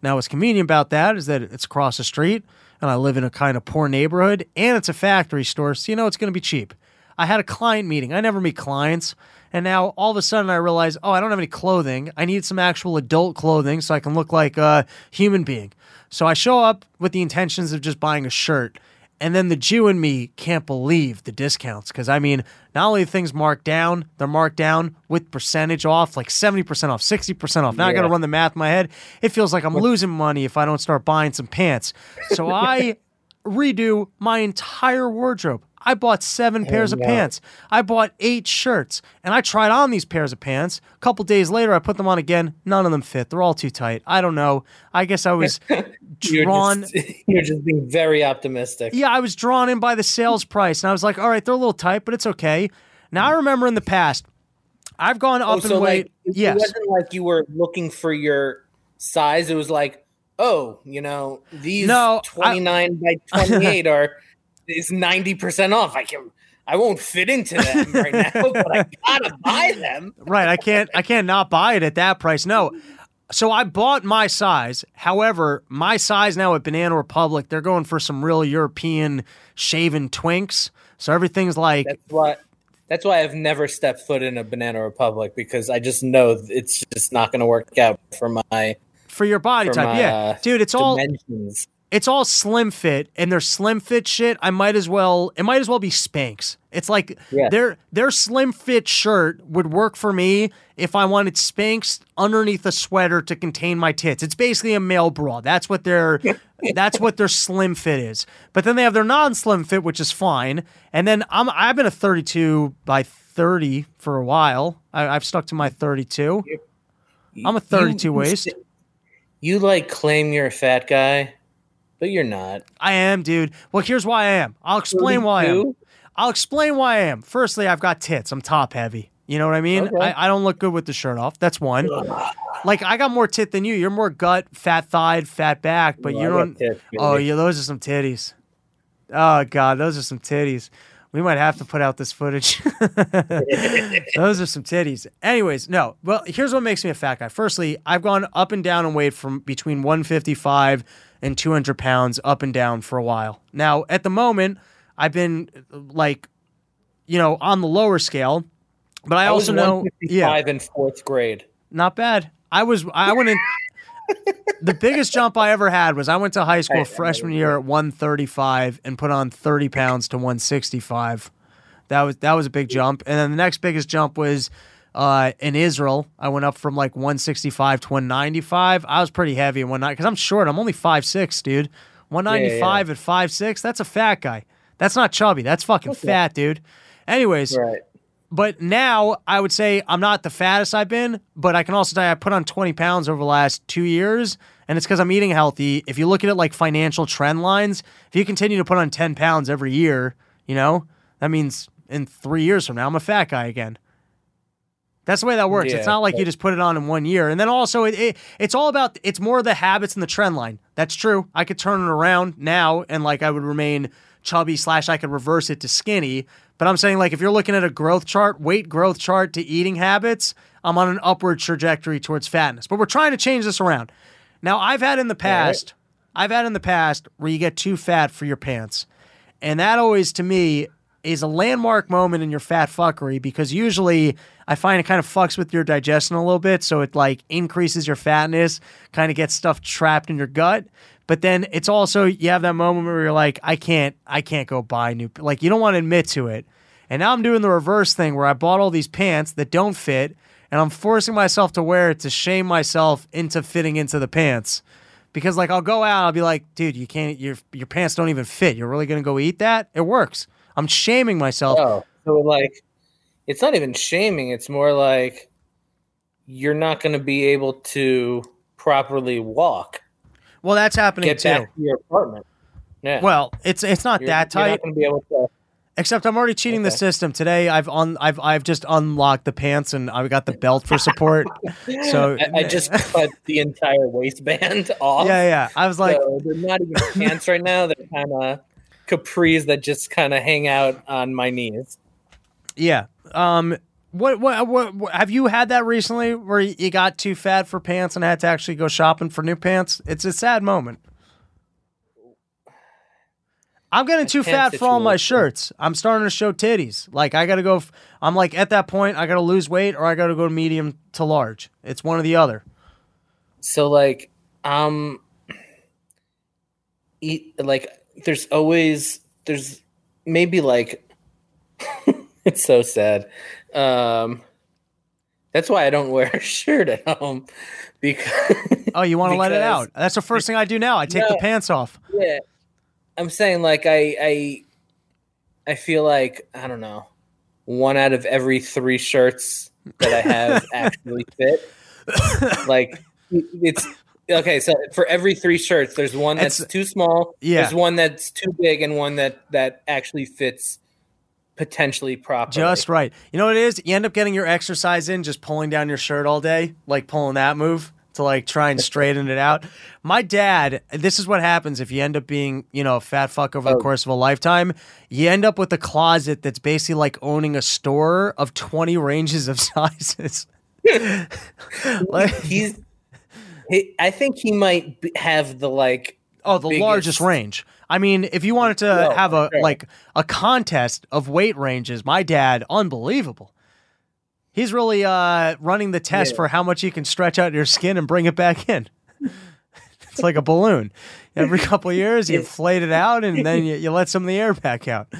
Now what's convenient about that is that it's across the street and I live in a kind of poor neighborhood and it's a factory store, so you know it's gonna be cheap. I had a client meeting. I never meet clients. And now all of a sudden I realize, oh, I don't have any clothing. I need some actual adult clothing so I can look like a human being. So I show up with the intentions of just buying a shirt. And then the Jew in me can't believe the discounts because I mean, not only are things marked down, they're marked down with percentage off, like 70% off, 60% off. Now I got to run the math in my head. It feels like I'm losing money if I don't start buying some pants. So I redo my entire wardrobe. I bought seven oh, pairs of
no.
pants. I bought eight shirts, and I tried on these pairs of pants. A couple days later, I put them on again. None of them fit. They're all too tight. I don't know. I guess I was
You're
drawn.
just, you're just being very optimistic.
Yeah, I was drawn in by the sales price, and I was like, all right, they're a little tight, but it's okay. Now I remember in the past, I've gone oh, up
Oh,
in
so
weight.
like it
yes.
wasn't like you were looking for your size. It was like, oh, you know, these
No, I-
29 by 28 are is 90% off. I can I won't fit into them right now, but I gotta buy them.
right i can't i can't not buy it at that price no so i bought my size however my size now at banana republic they're going for some real european shaven twinks so everything's like
That's why that's why I've never stepped foot in a Banana Republic because I just know it's just not going to work out for my
for your body
for
type
my,
yeah
uh,
dude it's all
dimensions.
It's all slim fit and their slim fit shit i might as well it might as well be Spanx it's like
Yeah.
their their slim fit shirt would work for me if i wanted Spanx underneath a sweater to contain my tits. It's basically a male bra. That's what their that's what their slim fit is. But then they have their non-slim fit which is fine. And then i'm i've been a 32 by 30 for a while. I, i've stuck to my 32 i'm a 32
You-
waist.
You like claim you're a fat guy, but you're not.
I am, dude. Well, here's why I am. I'll explain why I am. I'll explain why I am. Firstly, I've got tits. I'm top heavy. You know what I mean?
Okay.
I, I don't look good with the shirt off. That's one. like I got more tit than you. You're more gut, fat thighed, fat back, but
Well,
you don't.
tits,
oh yeah, those are some titties. Oh god, those are some titties. We might have to put out this footage. Those are some titties. Anyways, no. Well, here's what makes me a fat guy. Firstly, I've gone up and down in weight from between 155 and 200 pounds, up and down for a while. Now, at the moment, I've been like, you know, on the lower scale, but I,
I
also know,
155
yeah,
in fourth grade.
not bad. I was, I went in. the biggest jump I ever had was I went to high school
I
freshman year at 135 and put on 30 pounds to 165. That was that was a big jump. And then the next biggest jump was uh, in Israel. I went up from like 165 to 195. I was pretty heavy in one night because I'm short. I'm only 5'6", dude. 195 at 5'6", that's a fat guy. That's not chubby. That's fucking fat, dude. Anyways,
Right.
but now I would say I'm not the fattest I've been, but I can also tell you I put on 20 pounds over the last two years, and it's because I'm eating healthy. If you look at it like financial trend lines, if you continue to put on 10 pounds every year, you know, that means in three years from now, I'm a fat guy again. That's the way that works. it's not like you just put it on in one year. And then also, it, it it's all about it's more of the habits and the trend line. That's true. I could turn it around now, and like I would remain chubby slash I could reverse it to skinny. But I'm saying like if you're looking at a growth chart, weight growth chart to eating habits, I'm on an upward trajectory towards fatness. But we're trying to change this around. Now I've had in the past, I've had in the past where you get too fat for your pants, and that always to me is a landmark moment in your fat fuckery because usually I find it kind of fucks with your digestion a little bit, so it like increases your fatness, kind of gets stuff trapped in your gut. But then it's also you have that moment where you're like, I can't, I can't go buy new. Like you don't want to admit to it. And now I'm doing the reverse thing where I bought all these pants that don't fit, and I'm forcing myself to wear it to shame myself into fitting into the pants. Because like I'll go out, I'll be like, dude, you can't. Your your pants don't even fit. You're really gonna go eat that? It works. I'm shaming myself.
Oh, so like, it's not even shaming. It's more like you're not going to be able to properly walk.
Well, that's happening
Get
too.
back to your apartment. Yeah.
Well, it's it's not
you're,
that
You're
tight.
not going to be able to.
Except I'm already cheating the system today. I've on I've I've just unlocked the pants and I've got the belt for support. so
I, I just cut the entire waistband off.
yeah yeah. I was like,
so they're not even pants right now. They're kind of capris that just kind of hang out on my knees.
yeah. Um, what, what what what have you had that recently where you got too fat for pants and had to actually go shopping for new pants? It's a sad moment. I'm getting too fat for all my shirts. I'm starting to show titties. Like I got to go. F- I'm like at that point. I got to lose weight or I got to go medium to large. It's one or the other.
So like, um, eat like there's always there's maybe like it's so sad. Um, that's why I don't wear a shirt at home because
Oh, you want to let it out? That's the first thing I do now. I take the pants off.
yeah, I'm saying like I I I feel like I don't know one out of every three shirts that I have actually fit. Like it's okay. So for every three shirts, there's one that's
It's-
too small.
Yeah.
There's one that's too big, and one that that actually fits potentially properly.
Just right. You know what it is? You end up getting your exercise in just pulling down your shirt all day, like pulling that move to like try and straighten it out. My dad, this is what happens if you end up being, you know, a fat fuck over the
Oh.
course of a lifetime. You end up with a closet that's basically like owning a store of 20 ranges of sizes. like,
he's. He, I think he might be- have the like.
Oh, the
biggest-
largest range. I mean, if you wanted to
No,
have a
sure.
like a contest of weight ranges, my dad, unbelievable. He's really uh, running the test
Yeah.
for how much you can stretch out your skin and bring it back in. it's like a balloon. Every couple of years, you inflate it out, and then you, you let some of the air back out.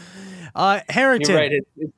Uh, Harrington,
right. It, it,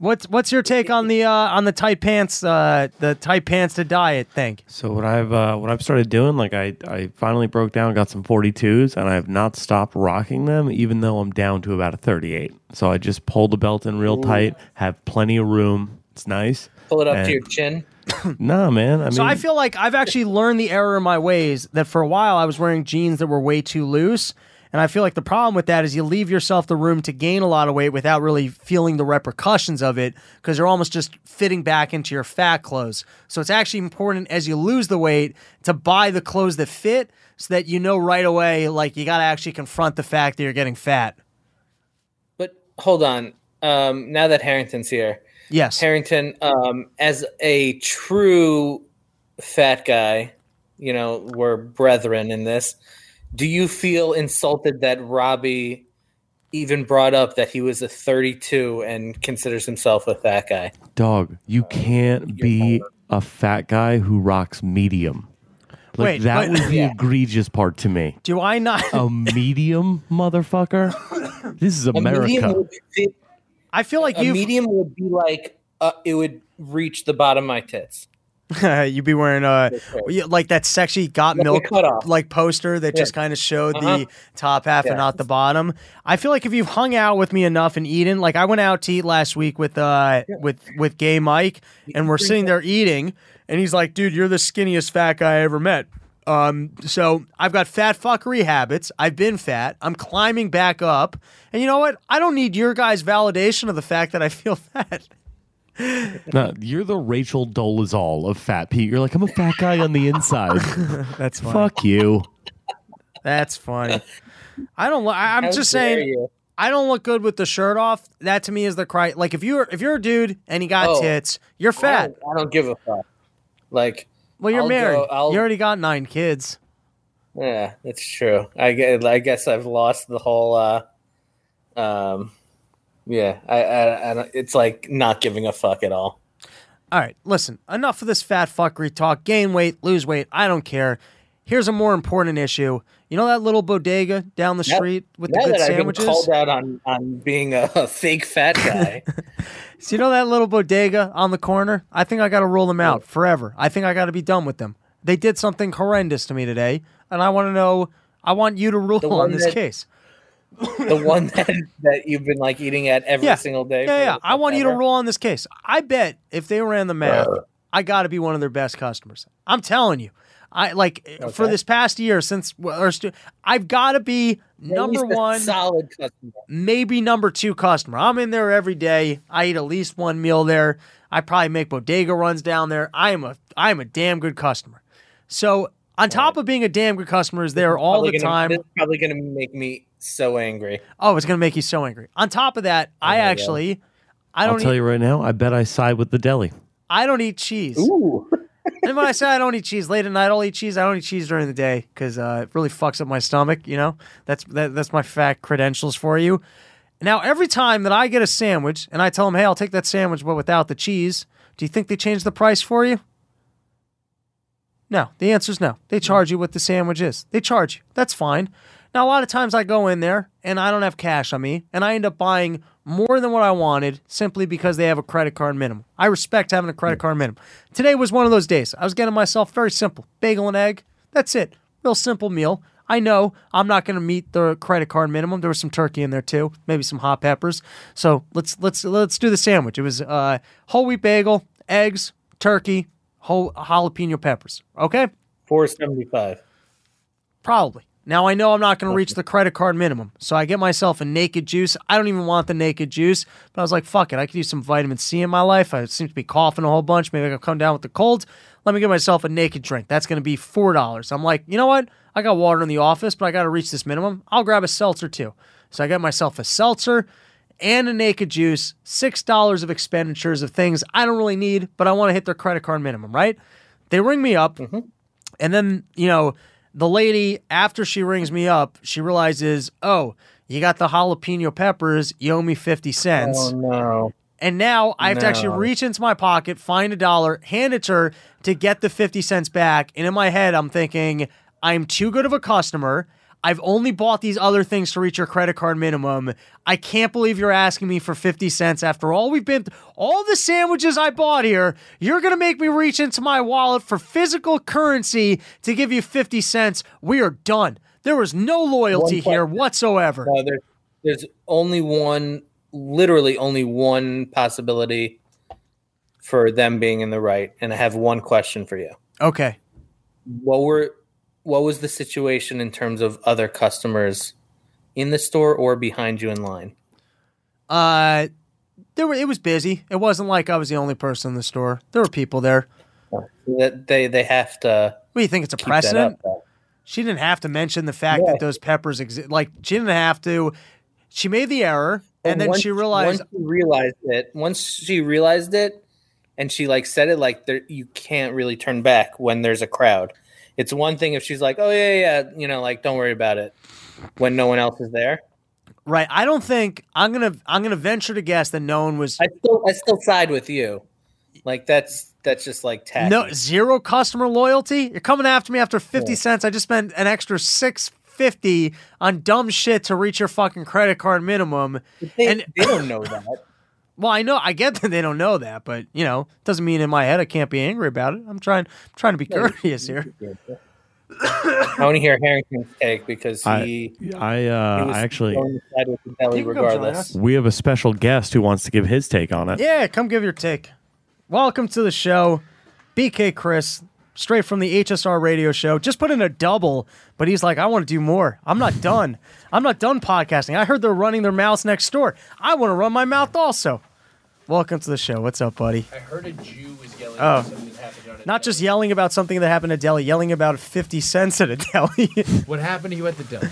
what's what's your take on the uh, on the tight pants uh, the tight pants to diet thing?
So what I've uh, what I've started doing, like I I finally broke down, got some 42s, and I have not stopped rocking them, even though I'm down to about a 38. So I just pull the belt in real tight, have plenty of room. It's nice.
pull it up
And-
to your chin.
Nah, man. I mean,
So I feel like I've actually learned the error in my ways that for a while I was wearing jeans that were way too loose. And I feel like the problem with that is you leave yourself the room to gain a lot of weight without really feeling the repercussions of it because you're almost just fitting back into your fat clothes. So it's actually important as you lose the weight to buy the clothes that fit so that you know right away, like you got to actually confront the fact that you're getting fat.
But hold on. Um, now that Harrington's here,
Yes.
Harrington, um, as a true fat guy, you know, we're brethren in this. Do you feel insulted that Robbie even brought up that he was a 32 and considers himself a fat guy?
dog, you can't be a fat guy who rocks medium. Like
Wait,
that
but-
was the
Yeah.
egregious part to me.
Do I not?
A medium motherfucker. This is
A medium
America.
would fit,
I feel like
a
you
medium would be like uh, it would reach the bottom of my tits.
you'd be wearing uh you- like that sexy got
Like a
milk like poster that
Yeah.
just kind of showed
Uh-huh.
the top half and not the bottom. I feel like if you've hung out with me enough and eaten, like I went out to eat last week with uh with with gay Mike and we're sitting there eating and he's like, "Dude, you're the skinniest fat guy I ever met." Um, so I've got fat fuckery habits. I've been fat. I'm climbing back up. And you know what? I don't need your guys' validation of the fact that I feel fat.
No, you're the Rachel Dolezal of Fat Pete. You're like, I'm a fat guy on the inside.
That's funny.
Fuck you.
That's funny. I don't. lo- I- I'm
How
just saying.
you.
I don't look good with the shirt off. That to me is the cry. Like if you're if you're a dude and you got
Oh.
tits, you're
I
fat.
don't, I don't give a fuck. Like,
Well, you're
I'll
married.
go-
you already got nine kids.
yeah, that's true. I guess, I guess I've lost the whole, uh, um, Yeah, I, I, I it's like not giving a fuck at all.
All right, listen, enough of this fat fuckery talk. Gain weight, lose weight, I don't care. Here's a more important issue. You know that little bodega down the
Now-
street with the good
that I've been
sandwiches?
called out on on being a, fake fat guy,
So you know that little bodega on the corner? I think I got to rule them out forever. I think I got to be done with them. They did something horrendous to me today, and I want to know. I want you to rule on this
that-
case.
The one that, that you've been like eating at every
Yeah.
single day.
Yeah, yeah. I want you to roll on this case. I bet if they ran the math, I got to be one of their best customers. I'm telling you. I like for this past year since or stu- I've got to be
At
number one,
solid customer.
maybe number two customer. I'm in there every day. I eat at least one meal there. I probably make bodega runs down there. I am a I am a damn good customer. So on top of being a damn good customer, is there all the
gonna-
time.
This is probably gonna make me so angry.
Oh, it's gonna make you so angry. On top of that, I
my God.
actually I
I'll
don't
tell
eat,
you right now. I bet I side with the deli.
I don't eat cheese.
Ooh,
and when I say I don't eat cheese late at night, I'll eat cheese. I don't eat cheese during the day because uh, it really fucks up my stomach. You know, that's that, that's my fat credentials for you. Now, every time that I get a sandwich and I tell them, "Hey, I'll take that sandwich, but without the cheese," do you think they change the price for you? No. The answer is no. They charge you what the sandwich is. They charge you. That's fine. Now, a lot of times I go in there and I don't have cash on me, and I end up buying more than what I wanted simply because they have a credit card minimum. I respect having a credit card minimum. Today was one of those days. I was getting myself very simple bagel and egg. That's it. Real simple meal. I know I'm not going to meet the credit card minimum. There was some turkey in there too, maybe some hot peppers. So let's let's let's do the sandwich. It was uh, whole wheat bagel, eggs, turkey, whole jalapeno peppers. Okay.
four seventy five.
Probably. Now I know I'm not going to reach the credit card minimum, so I get myself a naked juice. I don't even want the naked juice, but I was like, "Fuck it, I could use some vitamin C in my life." I seem to be coughing a whole bunch. Maybe I could come down with the cold. Let me get myself a naked drink. That's going to be four dollars. I'm like, you know what? I got water in the office, but I got to reach this minimum. I'll grab a seltzer too. So I got myself a seltzer and a naked juice. Six dollars of expenditures of things I don't really need, but I want to hit their credit card minimum. Right? They ring me up. Mm-hmm. And then, you know, the lady, after she rings me up, she realizes, oh, you got the jalapeno peppers. You owe me 50 cents.
Oh no!
And now I have to actually reach into my pocket, find a dollar, hand it to her to get the 50 cents back. And in my head, I'm thinking, I'm too good of a customer. I've only bought these other things to reach your credit card minimum. I can't believe you're asking me for 50 cents after all we've been, all the sandwiches I bought here. You're going to make me reach into my wallet for physical currency to give you 50 cents. We are done. There was no loyalty here whatsoever.
No, there's there's only one, literally only one possibility for them being in the right, and I have one question for you.
Okay.
What were what was the situation in terms of other customers in the store or behind you in line?
Uh, there were. It was busy. It wasn't like I was the only person in the store. There were people there.
That they they have to
What do you think? It's a precedent. She didn't have to mention the fact
Yeah.
that those peppers exist. Like she didn't have to. She made the error, and then
once-
she realized.
once she realized it. Once she realized it, and she like said it like there, you can't really turn back when there's a crowd. It's one thing if she's like, "Oh yeah, yeah," you know, like don't worry about it when no one else is there.
Right. I don't think I'm gonna. I'm gonna venture to guess that no one was.
I still I still side with you. Like that's that's just like tacky.
No zero customer loyalty. You're coming after me after fifty
Yeah.
cents. I just spent an extra six fifty on dumb shit to reach your fucking credit card minimum.
they,
and-
they don't know that.
Well, I know I get that they don't know that, but you know, it doesn't mean in my head I can't be angry about it. I'm trying I'm trying to be courteous here.
I want to hear Harrington's take because he,
I,
he
uh,
was
I actually,
going to side with the deli
You can come join
regardless.
us.
we have a special guest who wants to give his take on it.
Yeah, come give your take. Welcome to the show, BK Chris, straight from the HSR radio show. Just put in a double, but he's like, I want to do more. I'm not done. I'm not done podcasting. I heard they're running their mouths next door. I want to run my mouth also. Welcome to the show. What's up, buddy?
I heard a Jew was yelling
Oh.
about something that happened on a
Not just yelling about something that happened at deli, yelling about 50 cents at a deli.
what happened to you at the deli.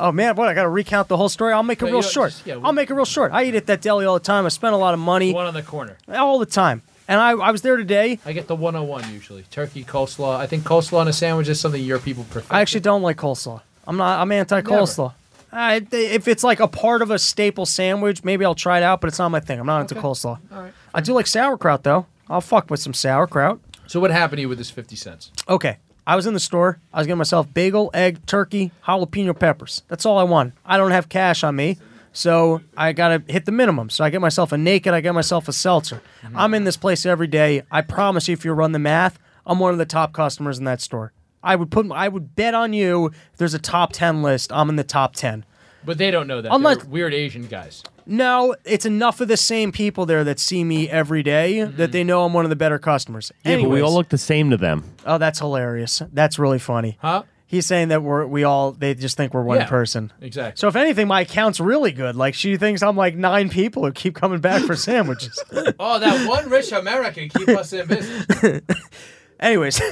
oh man, what? I got to recount the whole story. I'll make it
No,
real short.
just- yeah,
I'll make it real short. I eat at that deli all the time. I spend a lot of money
The one on the corner.
all the time. And I, I was there today.
I get the 101 usually. Turkey coleslaw. I think coleslaw on a sandwich is something your people prefer.
I actually don't like coleslaw. I'm not. I'm anti coleslaw. Uh, if it's like a part of a staple sandwich, maybe I'll try it out, but it's not my thing. I'm not into
Okay.
coleslaw.
All right.
I do like sauerkraut though. I'll fuck with some sauerkraut.
So what happened to you with this fifty cents?
Okay. I was in the store. I was getting myself bagel, egg, turkey, jalapeno peppers. That's all I want. I don't have cash on me. So I gotta hit the minimum. So I get myself a naked, I get myself a seltzer. I'm in this place every day. I promise you, if you run the math, I'm one of the top customers in that store. I would put I would bet on you if there's a top ten list, I'm in the top ten.
But they don't know that.
Unless-
They're weird Asian guys.
No, it's enough of the same people there that see me every day that mm-hmm. they know I'm one of the better customers.
Yeah, but we
Anyways-
all look the same to them.
Oh, that's hilarious. That's really funny.
Huh?
He's saying that we're we all they just think we're one
Yeah.
person.
Exactly.
So if anything, my account's really good. Like she thinks I'm like nine people who keep coming back for sandwiches.
oh, that one rich American keep us in business.
Anyways,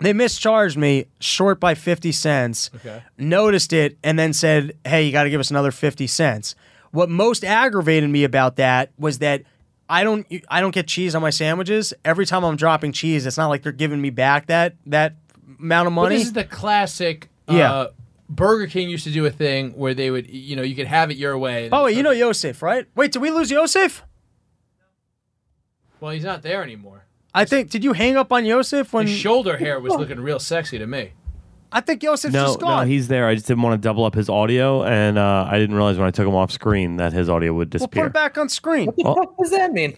they mischarged me short by fifty cents.
Okay.
Noticed it and then said, "Hey, you got to give us another fifty cents." What most aggravated me about that was that I don't I don't get cheese on my sandwiches. Every time I'm dropping cheese, it's not like they're giving me back that that amount of
But
money.
this is the classic.
Yeah.
Uh, Burger King used to do a thing where they would, you know, you could have it your way.
Oh, wait, you know Yosef, right? Wait, did we lose Yosef?
Well, he's not there anymore.
I think. Did you hang up on Yosef when?
His shoulder hair was looking real sexy to me.
I think Yosef's
No,
just
no,
gone.
he's there. I just didn't want to double up his audio, and uh, I didn't realize when I took him off screen that his audio would
we'll put
disappear.
it back on screen.
What the fuck does that mean?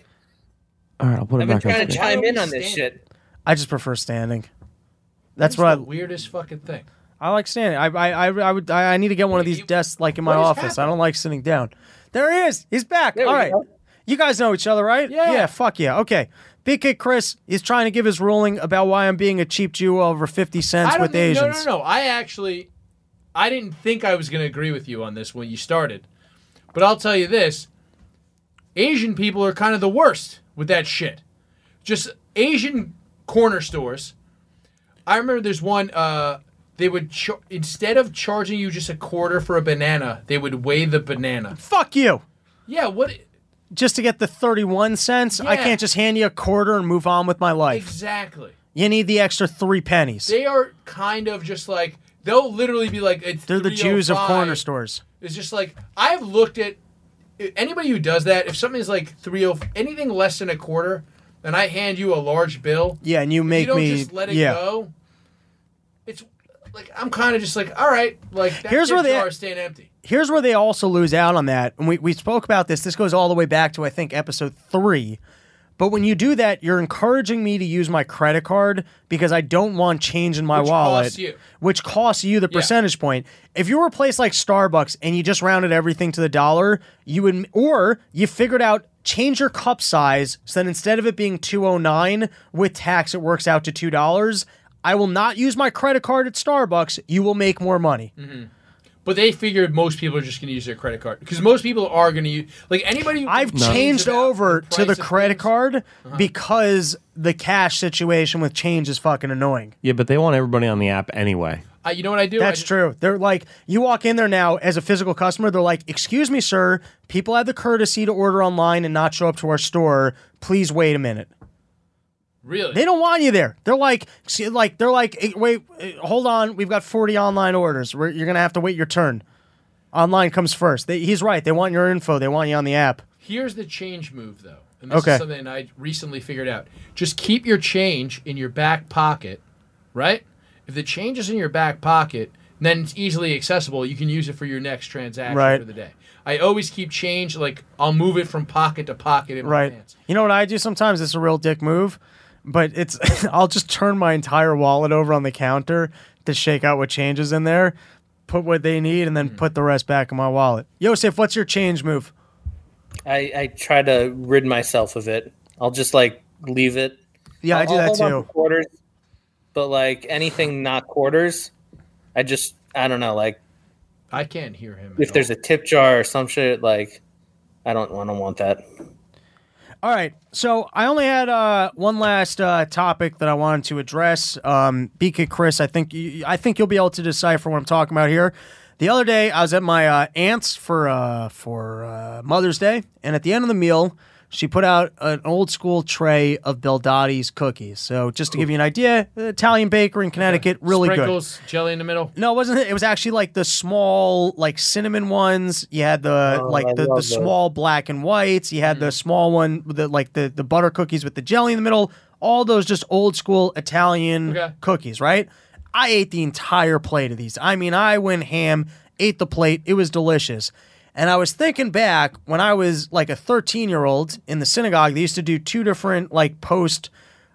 All right, I'll put it
I've been
back on
trying to
screen.
chime in on this shit.
I just prefer standing. That's
That's
what I.
the weirdest fucking thing.
I like standing. I I I, I would. I, I need to get one of these
You-
desks like in my
what is
office. I don't like sitting down. There he is. He's back.
There
All
we
right.
go.
You guys know each other, right?
Yeah.
Yeah. Fuck yeah. Okay. Kid Chris is trying to give his ruling about why I'm being a cheap Jew over fifty cents with
think, no,
Asians.
no, no. I actually, I didn't think I was going to agree with you on this when you started, but I'll tell you this: Asian people are kind of the worst with that shit. Just Asian corner stores. I remember there's one. Uh, they would char- instead of charging you just a quarter for a banana, they would weigh the banana.
Fuck you.
Yeah, what
Just to get the thirty-one cents, I can't just hand you a quarter and move on with my life.
exactly?
You need the extra three pennies.
They are kind of just like they'll literally be like it's
They're the Jews of corner oh stores.
It's just like I've looked at anybody who does that. If something's like three oh anything less than a quarter, and I hand you a large bill,
Yeah, and you
you
make
don't
me.
just let it
yeah.
go. It's like I'm kind of just like, all right, like that
Here's where they-
jar is staying empty.
Here's where they also lose out on that. And we, we spoke about this. This goes all the way back to, I think, episode three. But when you do that, you're encouraging me to use my credit card because I don't want change in my
Which
wallet,
costs you.
which costs you the percentage point. If you were a place like Starbucks and you just rounded everything to the dollar, you would, or you figured out change your cup size so that instead of it being 209 with tax, it works out to $2. I will not use my credit card at Starbucks. You will make more money. Mm-hmm.
But they figured most people are just going to use their credit card because most people are going to use like anybody.
I've
complains
changed over
the
to the credit
things-
card because the cash situation with change is fucking annoying.
Yeah, but they want everybody on the app anyway.
Uh, you know what I do? I
That's
just-
true. They're like, you walk in there now as a physical customer, they're like, excuse me, sir, people have the courtesy to order online and not show up to our store. Please wait a minute.
Really?
They don't want you there. They're like, see, like they're like, "Eh, wait, eh, hold on, we've got forty online orders. We're, you're gonna have to wait your turn. Online comes first. They, he's right. They want your info. They want you on the app.
Here's the change move, though. And this
Okay.
is something I recently figured out. Just keep your change in your back pocket, right? If the change is in your back pocket, then it's easily accessible. You can use it for your next transaction
Right.
for the day. I always keep change, like, I'll move it from pocket to pocket in my
Right.
pants.
You know what I do sometimes? It's a real dick move, but it's I'll just turn my entire wallet over on the counter to shake out what changes in there, put what they need, and then
Hmm.
put the rest back in my wallet. Yosef, what's your change move?
I, I try to rid myself of it. I'll just like leave it.
Yeah, I
I'll-
do
I'll
that too.
Quarters, but like anything not quarters, I just I don't know. Like
I can't hear him.
if there's a tip jar or some shit, like I don't I don't want that.
All right, so I only had uh, one last uh, topic that I wanted to address. Um, BK Chris, I think you, I think you'll be able to decipher what I'm talking about here. The other day, I was at my uh, aunt's for uh, for uh, Mother's Day, and at the end of the meal, she put out an old school tray of Bildotti's cookies. So just to give you an idea, the Italian bakery in Connecticut, really good.
Sprinkles, jelly in the middle.
No, it wasn't. It was actually like the small, like cinnamon ones. You had the
Oh,
like
I
the, the
love
small black and whites. You had
Mm.
the small one the like the the butter cookies with the jelly in the middle. All those just old school Italian
Okay.
cookies, right? I ate the entire plate of these. I mean, I went ham, ate the plate. It was delicious. And I was thinking back when I was like a 13 year old in the synagogue, they used to do two different like post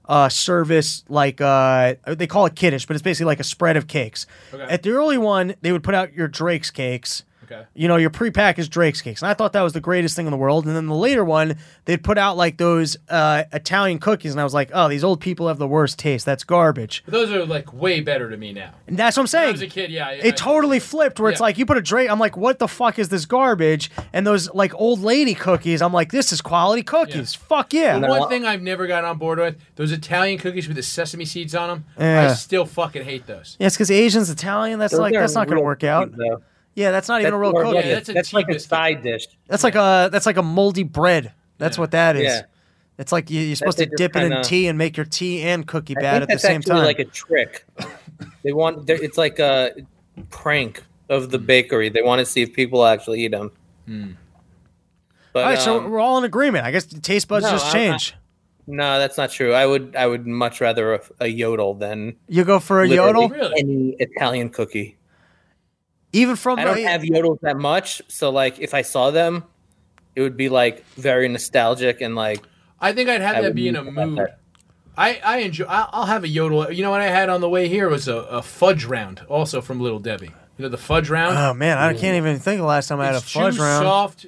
uh, service, like uh, they call it kiddush, but it's basically like a spread of cakes.
Okay.
At the early one, they would put out your Drake's cakes.
Okay.
You know, your prepackaged Drake's cakes. And I thought that was the greatest thing in the world. And then the later one, they'd put out like those uh, Italian cookies. And I was like, oh, these old people have the worst taste. That's garbage.
But those are like way better to me now.
And that's what I'm
When I
saying.
was a kid, yeah. I-
It
I-
totally flipped where it's like you put a Drake. I'm like, what the fuck is this garbage? And those like old lady cookies. I'm like, this is quality cookies. Fuck yeah.
The one thing I've never got on board with those Italian cookies with the sesame seeds on them.
Yeah.
I still fucking hate those.
Yeah, it's because Asians Italian. That's
Those
like that's not gonna work out.
though.
Yeah, that's not even a real
more
cookie.
Yeah, that's
that's like a side dish.
That's like a that's like a moldy bread. That's
Yeah.
what that is.
Yeah.
It's like you, you're supposed
they
to
just
dip it in
kinda-
tea and make your tea and cookie
I
bad at the same
actually
time.
like a trick. They want it's like a prank of the bakery. They want to see if people actually eat them. But
all right, so
um,
we're all in agreement. I guess the taste buds
no,
just
I'm-
change.
no, that's not true. I would I would much rather a, a yodel than
you go for a
literally
yodel,
Really?
any Italian cookie.
Even from
I don't
the,
have yodels that much, so like if I saw them, it would be like very nostalgic and like
I think I'd have
I
that be in a
to
mood.
that.
I, I enjoy. I- I'll have a yodel. You know what I had on the way here was a, a fudge round, also from Little Debbie. You know the fudge round.
Oh man, I can't even think of the last time I had a fudge
two
round.
soft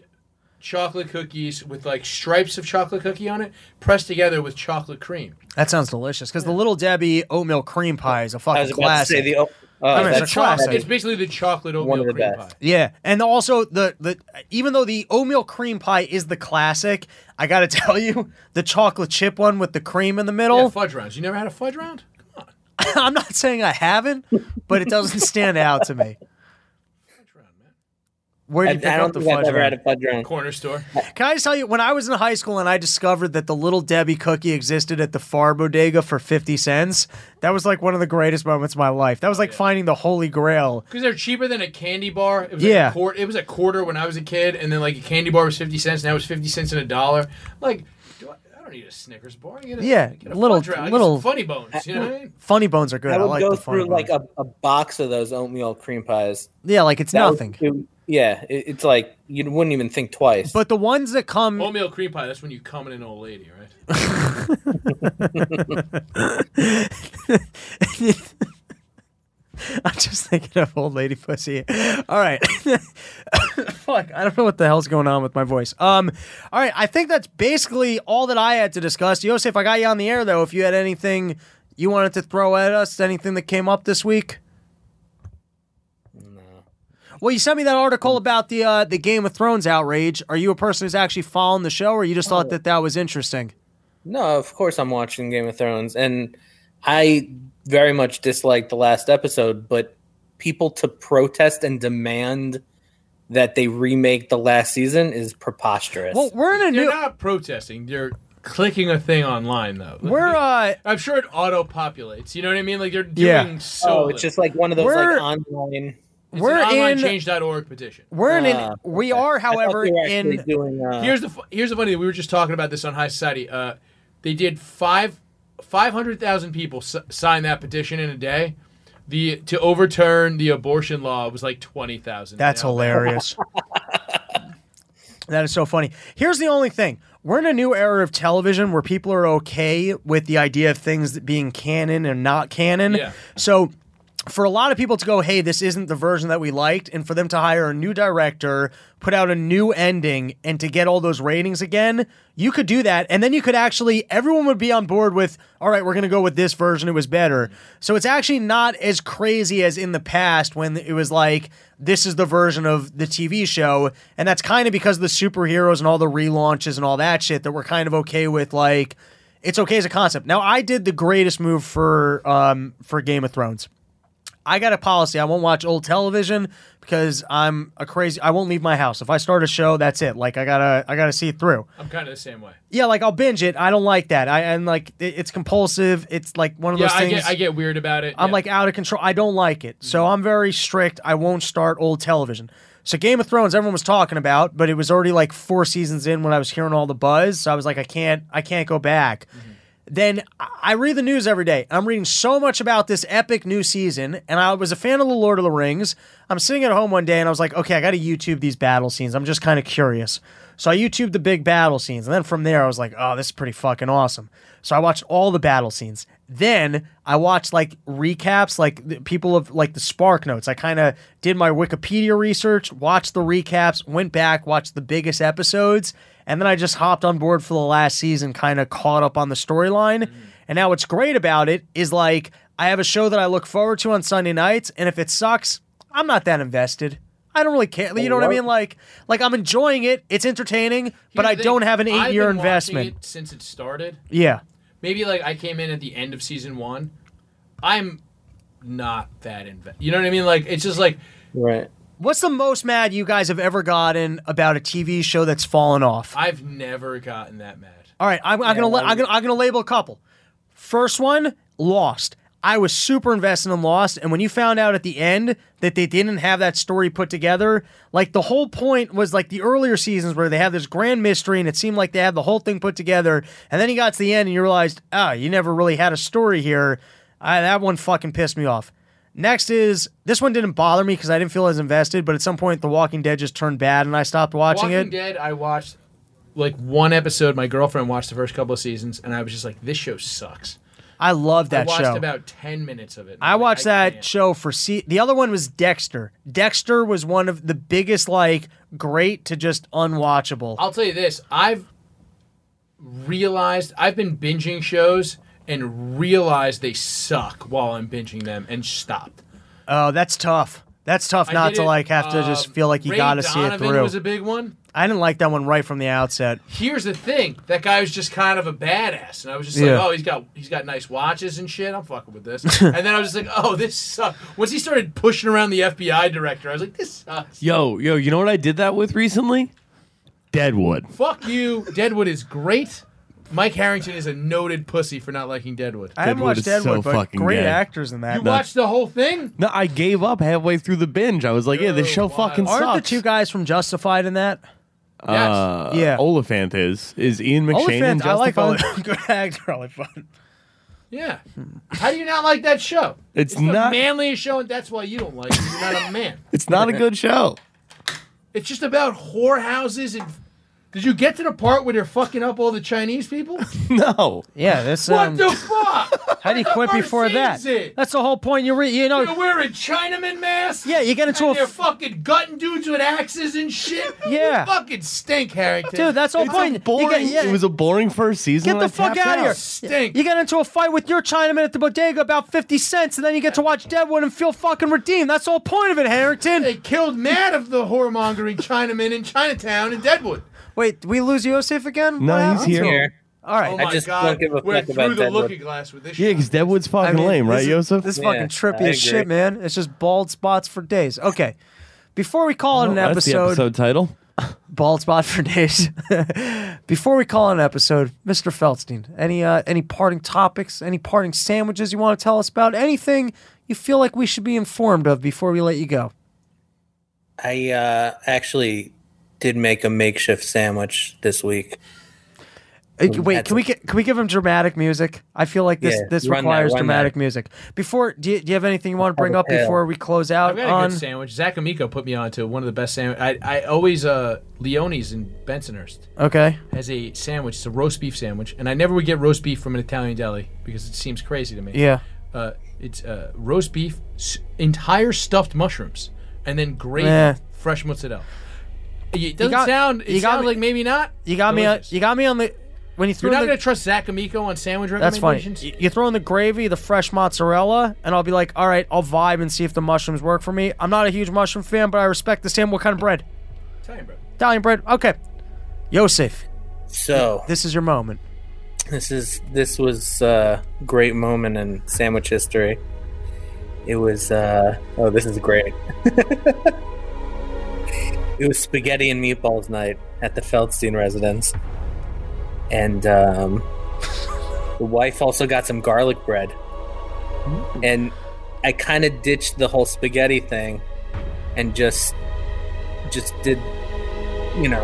chocolate cookies with like stripes of chocolate cookie on it, pressed together with chocolate cream.
That sounds delicious because the Little Debbie oatmeal cream pie is a fucking
was about
classic.
to say the oh,
I mean, it's a classic.
It's basically the chocolate
One
oatmeal cream
best.
pie.
Yeah, and also the the even though the oatmeal cream pie is the classic, I got to tell you, the chocolate chip one with the cream in the
Yeah,
middle.
fudge rounds. You never had a fudge round? Come on,
I'm not saying I haven't, but it doesn't stand out to me.
Fudge round, man.
Where
I,
did you
I
pick
don't
up the
think I've
fudge
ever
round?
had a fudge round.
Corner store.
Can I just tell you, when I was in high school and I discovered that the Little Debbie cookie existed at the Far Bodega for 50 cents, that was like one of the greatest moments of my life. That was oh, like finding the Holy Grail.
Because they're cheaper than a candy bar. It was
Yeah.
Like a quart- it was a quarter when I was a kid, and then like a candy bar was fifty cents. Now it's fifty cents and a dollar. Like, do I, I don't need a Snickers bar. I get a,
Yeah,
get a
little-
fudge round. I get
little-
some funny bones. You know what I mean?
Funny bones are good.
I
I,
would
like
go
the funny
through like a, a box of those oatmeal cream pies.
Yeah, like it's
That would-
nothing.
it- yeah, it, it's like you wouldn't even think twice.
But the ones that come
Oatmeal cream pie. That's when you come in an old lady, right?
I'm just thinking of old lady pussy. All right. Fuck, I don't know what the hell's going on with my voice. Um, all right, I think that's basically all that I had to discuss. Yosef, I got you on the air though. If you had anything you wanted to throw at us, anything that came up this week. Well, you sent me that article about the uh, the Game of Thrones outrage. Are you a person who's actually following the show, or you just thought that that was interesting?
no, of course I'm watching Game of Thrones, and I very much disliked the last episode. But people to protest and demand that they remake the last season is preposterous.
Well, we're in a
They're
new.
not protesting. They're clicking a thing online though.
We're uh,
I'm sure it auto populates. You know what I mean? Like they're doing
Yeah.
so.
oh, it's just like one of those
We're-
like online.
It's
we're
an online
in-
change.org petition.
we're in. An,
Ah,
we
okay.
are, however,
they were actually
in.
doing. Uh,
Here's the here's the funny thing. We were just talking about this on High Society. Uh, they did five five hundred thousand people s- sign that petition in a day. The to overturn the abortion law was like twenty thousand.
That's hilarious. that is so funny. Here's the only thing. We're in a new era of television where people are okay with the idea of things being canon and not canon.
Yeah.
So for a lot of people to go, hey, this isn't the version that we liked, and for them to hire a new director, put out a new ending, and to get all those ratings again, you could do that. And then you could actually, everyone would be on board with, all right, we're going to go with this version. It was better. So it's actually not as crazy as in the past when it was like, this is the version of the TV show. And that's kind of because of the superheroes and all the relaunches and all that shit that we're kind of okay with, like, it's okay as a concept. Now, I did the greatest move for um, for Game of Thrones. I got a policy. I won't watch old television because I'm a crazy. I won't leave my house. If I start a show, that's it. Like I gotta, I gotta see it through.
I'm kind of the same way.
Yeah, like I'll binge it. I don't like that. I and like it, it's compulsive. It's like one of
Yeah,
those
I
things.
get I get weird about it.
I'm
yeah.
like out of control. I don't like it. So mm-hmm. I'm very strict. I won't start old television. So Game of Thrones, everyone was talking about, but it was already like four seasons in when I was hearing all the buzz. So I was like, I can't, I can't go back. Mm-hmm. Then I read the news every day. I'm reading so much about this epic new season, and I was a fan of the Lord of the Rings. I'm sitting at home one day, and I was like, okay, I got to YouTube these battle scenes. I'm just kind of curious. So I YouTube the big battle scenes, and then from there, I was like, oh, this is pretty fucking awesome. So I watched all the battle scenes. Then I watched like recaps, like people of like the Spark Notes. I kind of did my Wikipedia research, watched the recaps, went back, watched the biggest episodes, and then I just hopped on board for the last season, kind of caught up on the storyline. Mm-hmm. And now what's great about it is like I have a show that I look forward to on Sunday nights, and if it sucks, I'm not that invested. I don't really care. You know what I mean? Like, like I'm enjoying it. It's entertaining, but I
the
don't have an eight-year investment.
it since it started.
Yeah.
Maybe like I came in at the end of season one. I'm not that invested. You know what I mean? Like it's just like
Right.
What's the most mad you guys have ever gotten about a TV show that's fallen off?
I've never gotten that mad.
All right, I'm, I'm gonna la- I'm gonna I'm gonna label a couple. First one, Lost. I was super invested in Lost, and when you found out at the end that they didn't have that story put together, like the whole point was like the earlier seasons where they had this grand mystery, and it seemed like they had the whole thing put together, and then you got to the end and you realized, ah, you never really had a story here. I, that one fucking pissed me off. Next is this one didn't bother me because I didn't feel as invested, but at some point The Walking Dead just turned bad and I stopped watching
Walking
it.
Walking Dead, I watched like one episode. My girlfriend watched the first couple of seasons, and I was just like, "This show sucks."
I love that
I watched
show.
about ten minutes of it.
I
like,
watched that
can't.
show for see. The other one was Dexter. Dexter was one of the biggest, like, great to just unwatchable.
I'll tell you this: I've realized I've been binging shows and realized they suck while I'm binging them, and stopped.
Oh, that's tough. That's tough
I
not to
it,
like have to
uh,
just feel like you got to see it
Donovan
through.
Was a big one.
I didn't like that one right from the outset.
Here's the thing: that guy was just kind of a badass, and I was just
Yeah.
like, "Oh, he's got he's got nice watches and shit. I'm fucking with this." and then I was just like, "Oh, this sucks." Once he started pushing around the FBI director, I was like, "This sucks."
Yo, yo, you know what I did that with recently? Deadwood.
Fuck you. Deadwood is great. Mike Harrington is a noted pussy for not liking Deadwood.
I haven't
Deadwood
watched
is so
Deadwood, but
fucking
great
gay.
actors in that.
You watched the whole thing?
No, I gave up halfway through the binge. I was like, yeah, this
Yo,
show fucking
wild.
Aren't
sucks.
the two guys from Justified in that?
Yes.
Uh,
Yeah.
Olyphant is is Ian McShane in
Olyphant, I like
Justified?
Olyphant. Good actor, Olyphant.
Yeah. How do you not like that show?
It's
the
not-
manliest show, and that's why you don't like it. You're not a man.
It's not a good show.
It's just about whorehouses and. Did you get to the part where they're fucking up all the Chinese people?
No.
Yeah, this.
What
Um,
the fuck?
how do you quit before that?
it.
That's the whole point. You re- you know.
They're wearing Chinaman masks.
Yeah, you get into
and
a
they're fucking gutting dudes with axes and shit.
Yeah.
You fucking stink, Harrington.
Dude, that's the whole
It's
point.
Boring,
get- yeah.
It was a boring first season.
Get the fuck
tapped
out of here.
Stink.
You get into a fight with your Chinaman at the bodega about 50 cents, and then you get to watch Deadwood and feel fucking redeemed. That's the whole point of it, Harrington.
They killed mad of the whoremongering Chinaman in Chinatown in Deadwood.
Wait, did we lose Yosef again?
No,
What
he's
happened?
here.
Here.
All right.
Oh
I
my
just
god,
don't give a
we're
fuck
through
about
the
Deadwood.
looking glass with this
Yeah,
shit.
because Deadwood's
I
fucking
mean,
lame,
this
right,
is-
Joseph?
This is
Yeah,
fucking trippy
I
as shit, man. It's just bald spots for days. Okay. Before we call it an
That's the
episode,
episode title.
bald spot for days. Before we call it an episode, Mr. Feldstein, any uh, any parting topics, any parting sandwiches you want to tell us about, anything you feel like we should be informed of before we let you go?
I uh, actually did make a makeshift sandwich this week.
Uh, Wait,
that's
can we get, can we give him dramatic music? I feel like this
Yeah,
this
run that,
requires dramatic
that.
music. Before, do you, do you have anything you want to bring up before we close out
I've got a
on?
good sandwich. Zach Amico put me on to one of the best sandwich. I, I always uh Leone's in Bensonhurst
Okay,
has a sandwich. It's a roast beef sandwich, and I never would get roast beef from an Italian deli because it seems crazy to me.
yeah.
Uh, it's uh, roast beef, s- entire stuffed mushrooms, and then gravy,
Eh.
fresh mozzarella. It doesn't
got-
sound. It
you got
sounds
me-
like maybe not.
You got me. On, you got me on the when you threw
You're not
the,
gonna trust Zach Amico on sandwich
That's funny.
recommendations.
You you throw in the gravy, the fresh mozzarella, and I'll be like, all right, I'll vibe and see if the mushrooms work for me. I'm not a huge mushroom fan, but I respect the same. What kind of bread?
Italian bread.
Italian bread. Okay. Yosef,
So
this is your moment.
this is this was a great moment in sandwich history. It was uh oh, this is great. it was spaghetti and meatballs night at the Feldstein residence, and um, the wife also got some garlic bread. And I kind of ditched the whole spaghetti thing, and just just did you know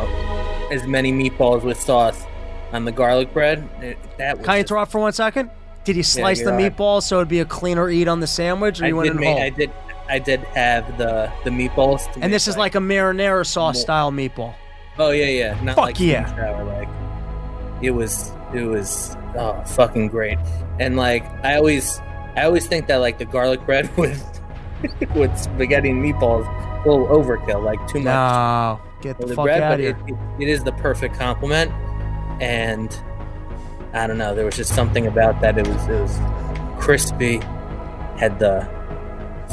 as many meatballs with sauce on the garlic bread. It- that was
Can I interrupt for one second? Did you slice
you're
the
right.
meatballs so it'd be a cleaner eat on the sandwich, or
I
you went in whole?
I did I did have the the meatballs. to
and this is like a marinara sauce
more-
style meatball.
Oh yeah, yeah. Not
Fuck
like
yeah.
sour, like it was it was oh fucking great. And like I always I always think that like the garlic bread with with spaghetti and meatballs a little overkill, like too much.
No, get the,
the
fuck
bread,
out
but
of
it, it, it is the perfect compliment. And I don't know, there was just something about that. It was it was crispy, had the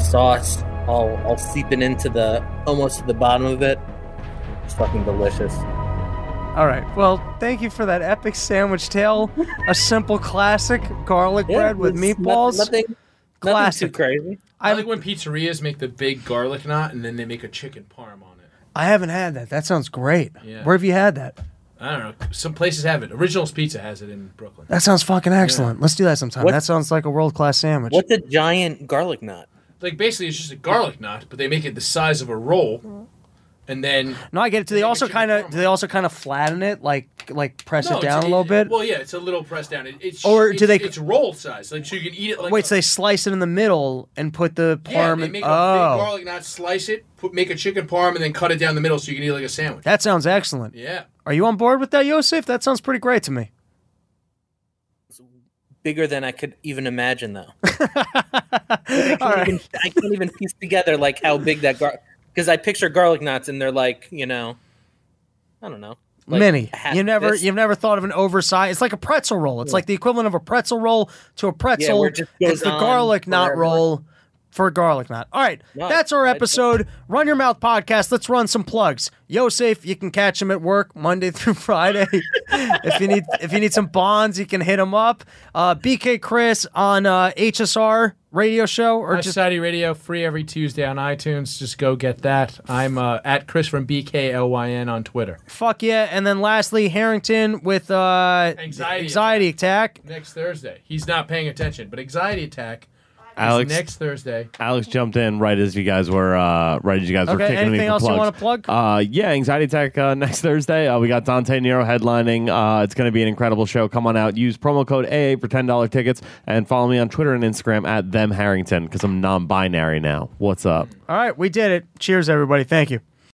sauce all all seeping into the almost to the bottom of it. It's fucking delicious.
All right. Well, thank you for that epic sandwich tale. a simple classic garlic bread with meatballs.
Nothing, nothing,
Classic.
nothing too crazy.
I
I
like when pizzerias make the big garlic knot and then they make a chicken parm on it.
I haven't had that. That sounds great.
Yeah.
Where have you had that?
I don't know. Some places have it. Originals Pizza has it in Brooklyn.
That sounds fucking excellent. Let's do that sometime.
What-
That sounds like a world class sandwich.
What's a giant garlic knot?
Like basically, it's just a garlic knot, but they make it the size of a roll, and then
No, I get it. Do they also kind of do they also kind of flatten it, like like press
No,
it
it's-
down a little bit?
Well, yeah, it's a little pressed down. It, it's
Or do
it's,
they-
It's roll size, like so you can eat it like.
Wait,
a,
so they slice it in the middle and put the
yeah,
parm
they
in.
make a big
Oh,
garlic knot, slice it, put make a chicken parm, and then cut it down the middle so you can eat it like a sandwich.
that sounds excellent.
Yeah,
Are you on board with that, Yosef? That sounds pretty great to me.
Bigger than I could even imagine, though. I can't,
right.
even, I can't even piece together like how big that gar because I picture garlic knots and they're like you know, I don't know, like
Mini.
half
You never
this.
you've never thought of an oversized. It's like a pretzel roll. It's like the equivalent of a pretzel roll to a pretzel.
where it just goes
it's the garlic knot roll for a garlic knot. All right,
No,
that's our
I-
episode. Run your mouth podcast. Let's run some plugs. Yosef, you can catch him at work Monday through Friday. if you need if you need some bonds, you can hit him up. Uh, BK Chris on uh, HSR radio show or
High
just
Society Radio free every Tuesday on iTunes. Just go get that. I'm uh, at Chris from BKLYN on Twitter.
fuck yeah. And then lastly, Harrington with uh,
Anxiety
anxiety attack.
Next Thursday. He's not paying attention, but Anxiety Attack. Is
Alex
next Thursday.
Alex jumped in right as you guys were uh, right as you guys were
Okay,
kicking me
anything
for
else you wanna plug?
Uh, yeah, Anxiety Attack uh, next Thursday. Uh, we got Dante Nero headlining. Uh, it's going to be an incredible show. Come on out. Use promo code AA for ten dollar tickets, and follow me on Twitter and Instagram at them Harrington because I'm non-binary now. What's up?
All right, we did it. Cheers, everybody. Thank you.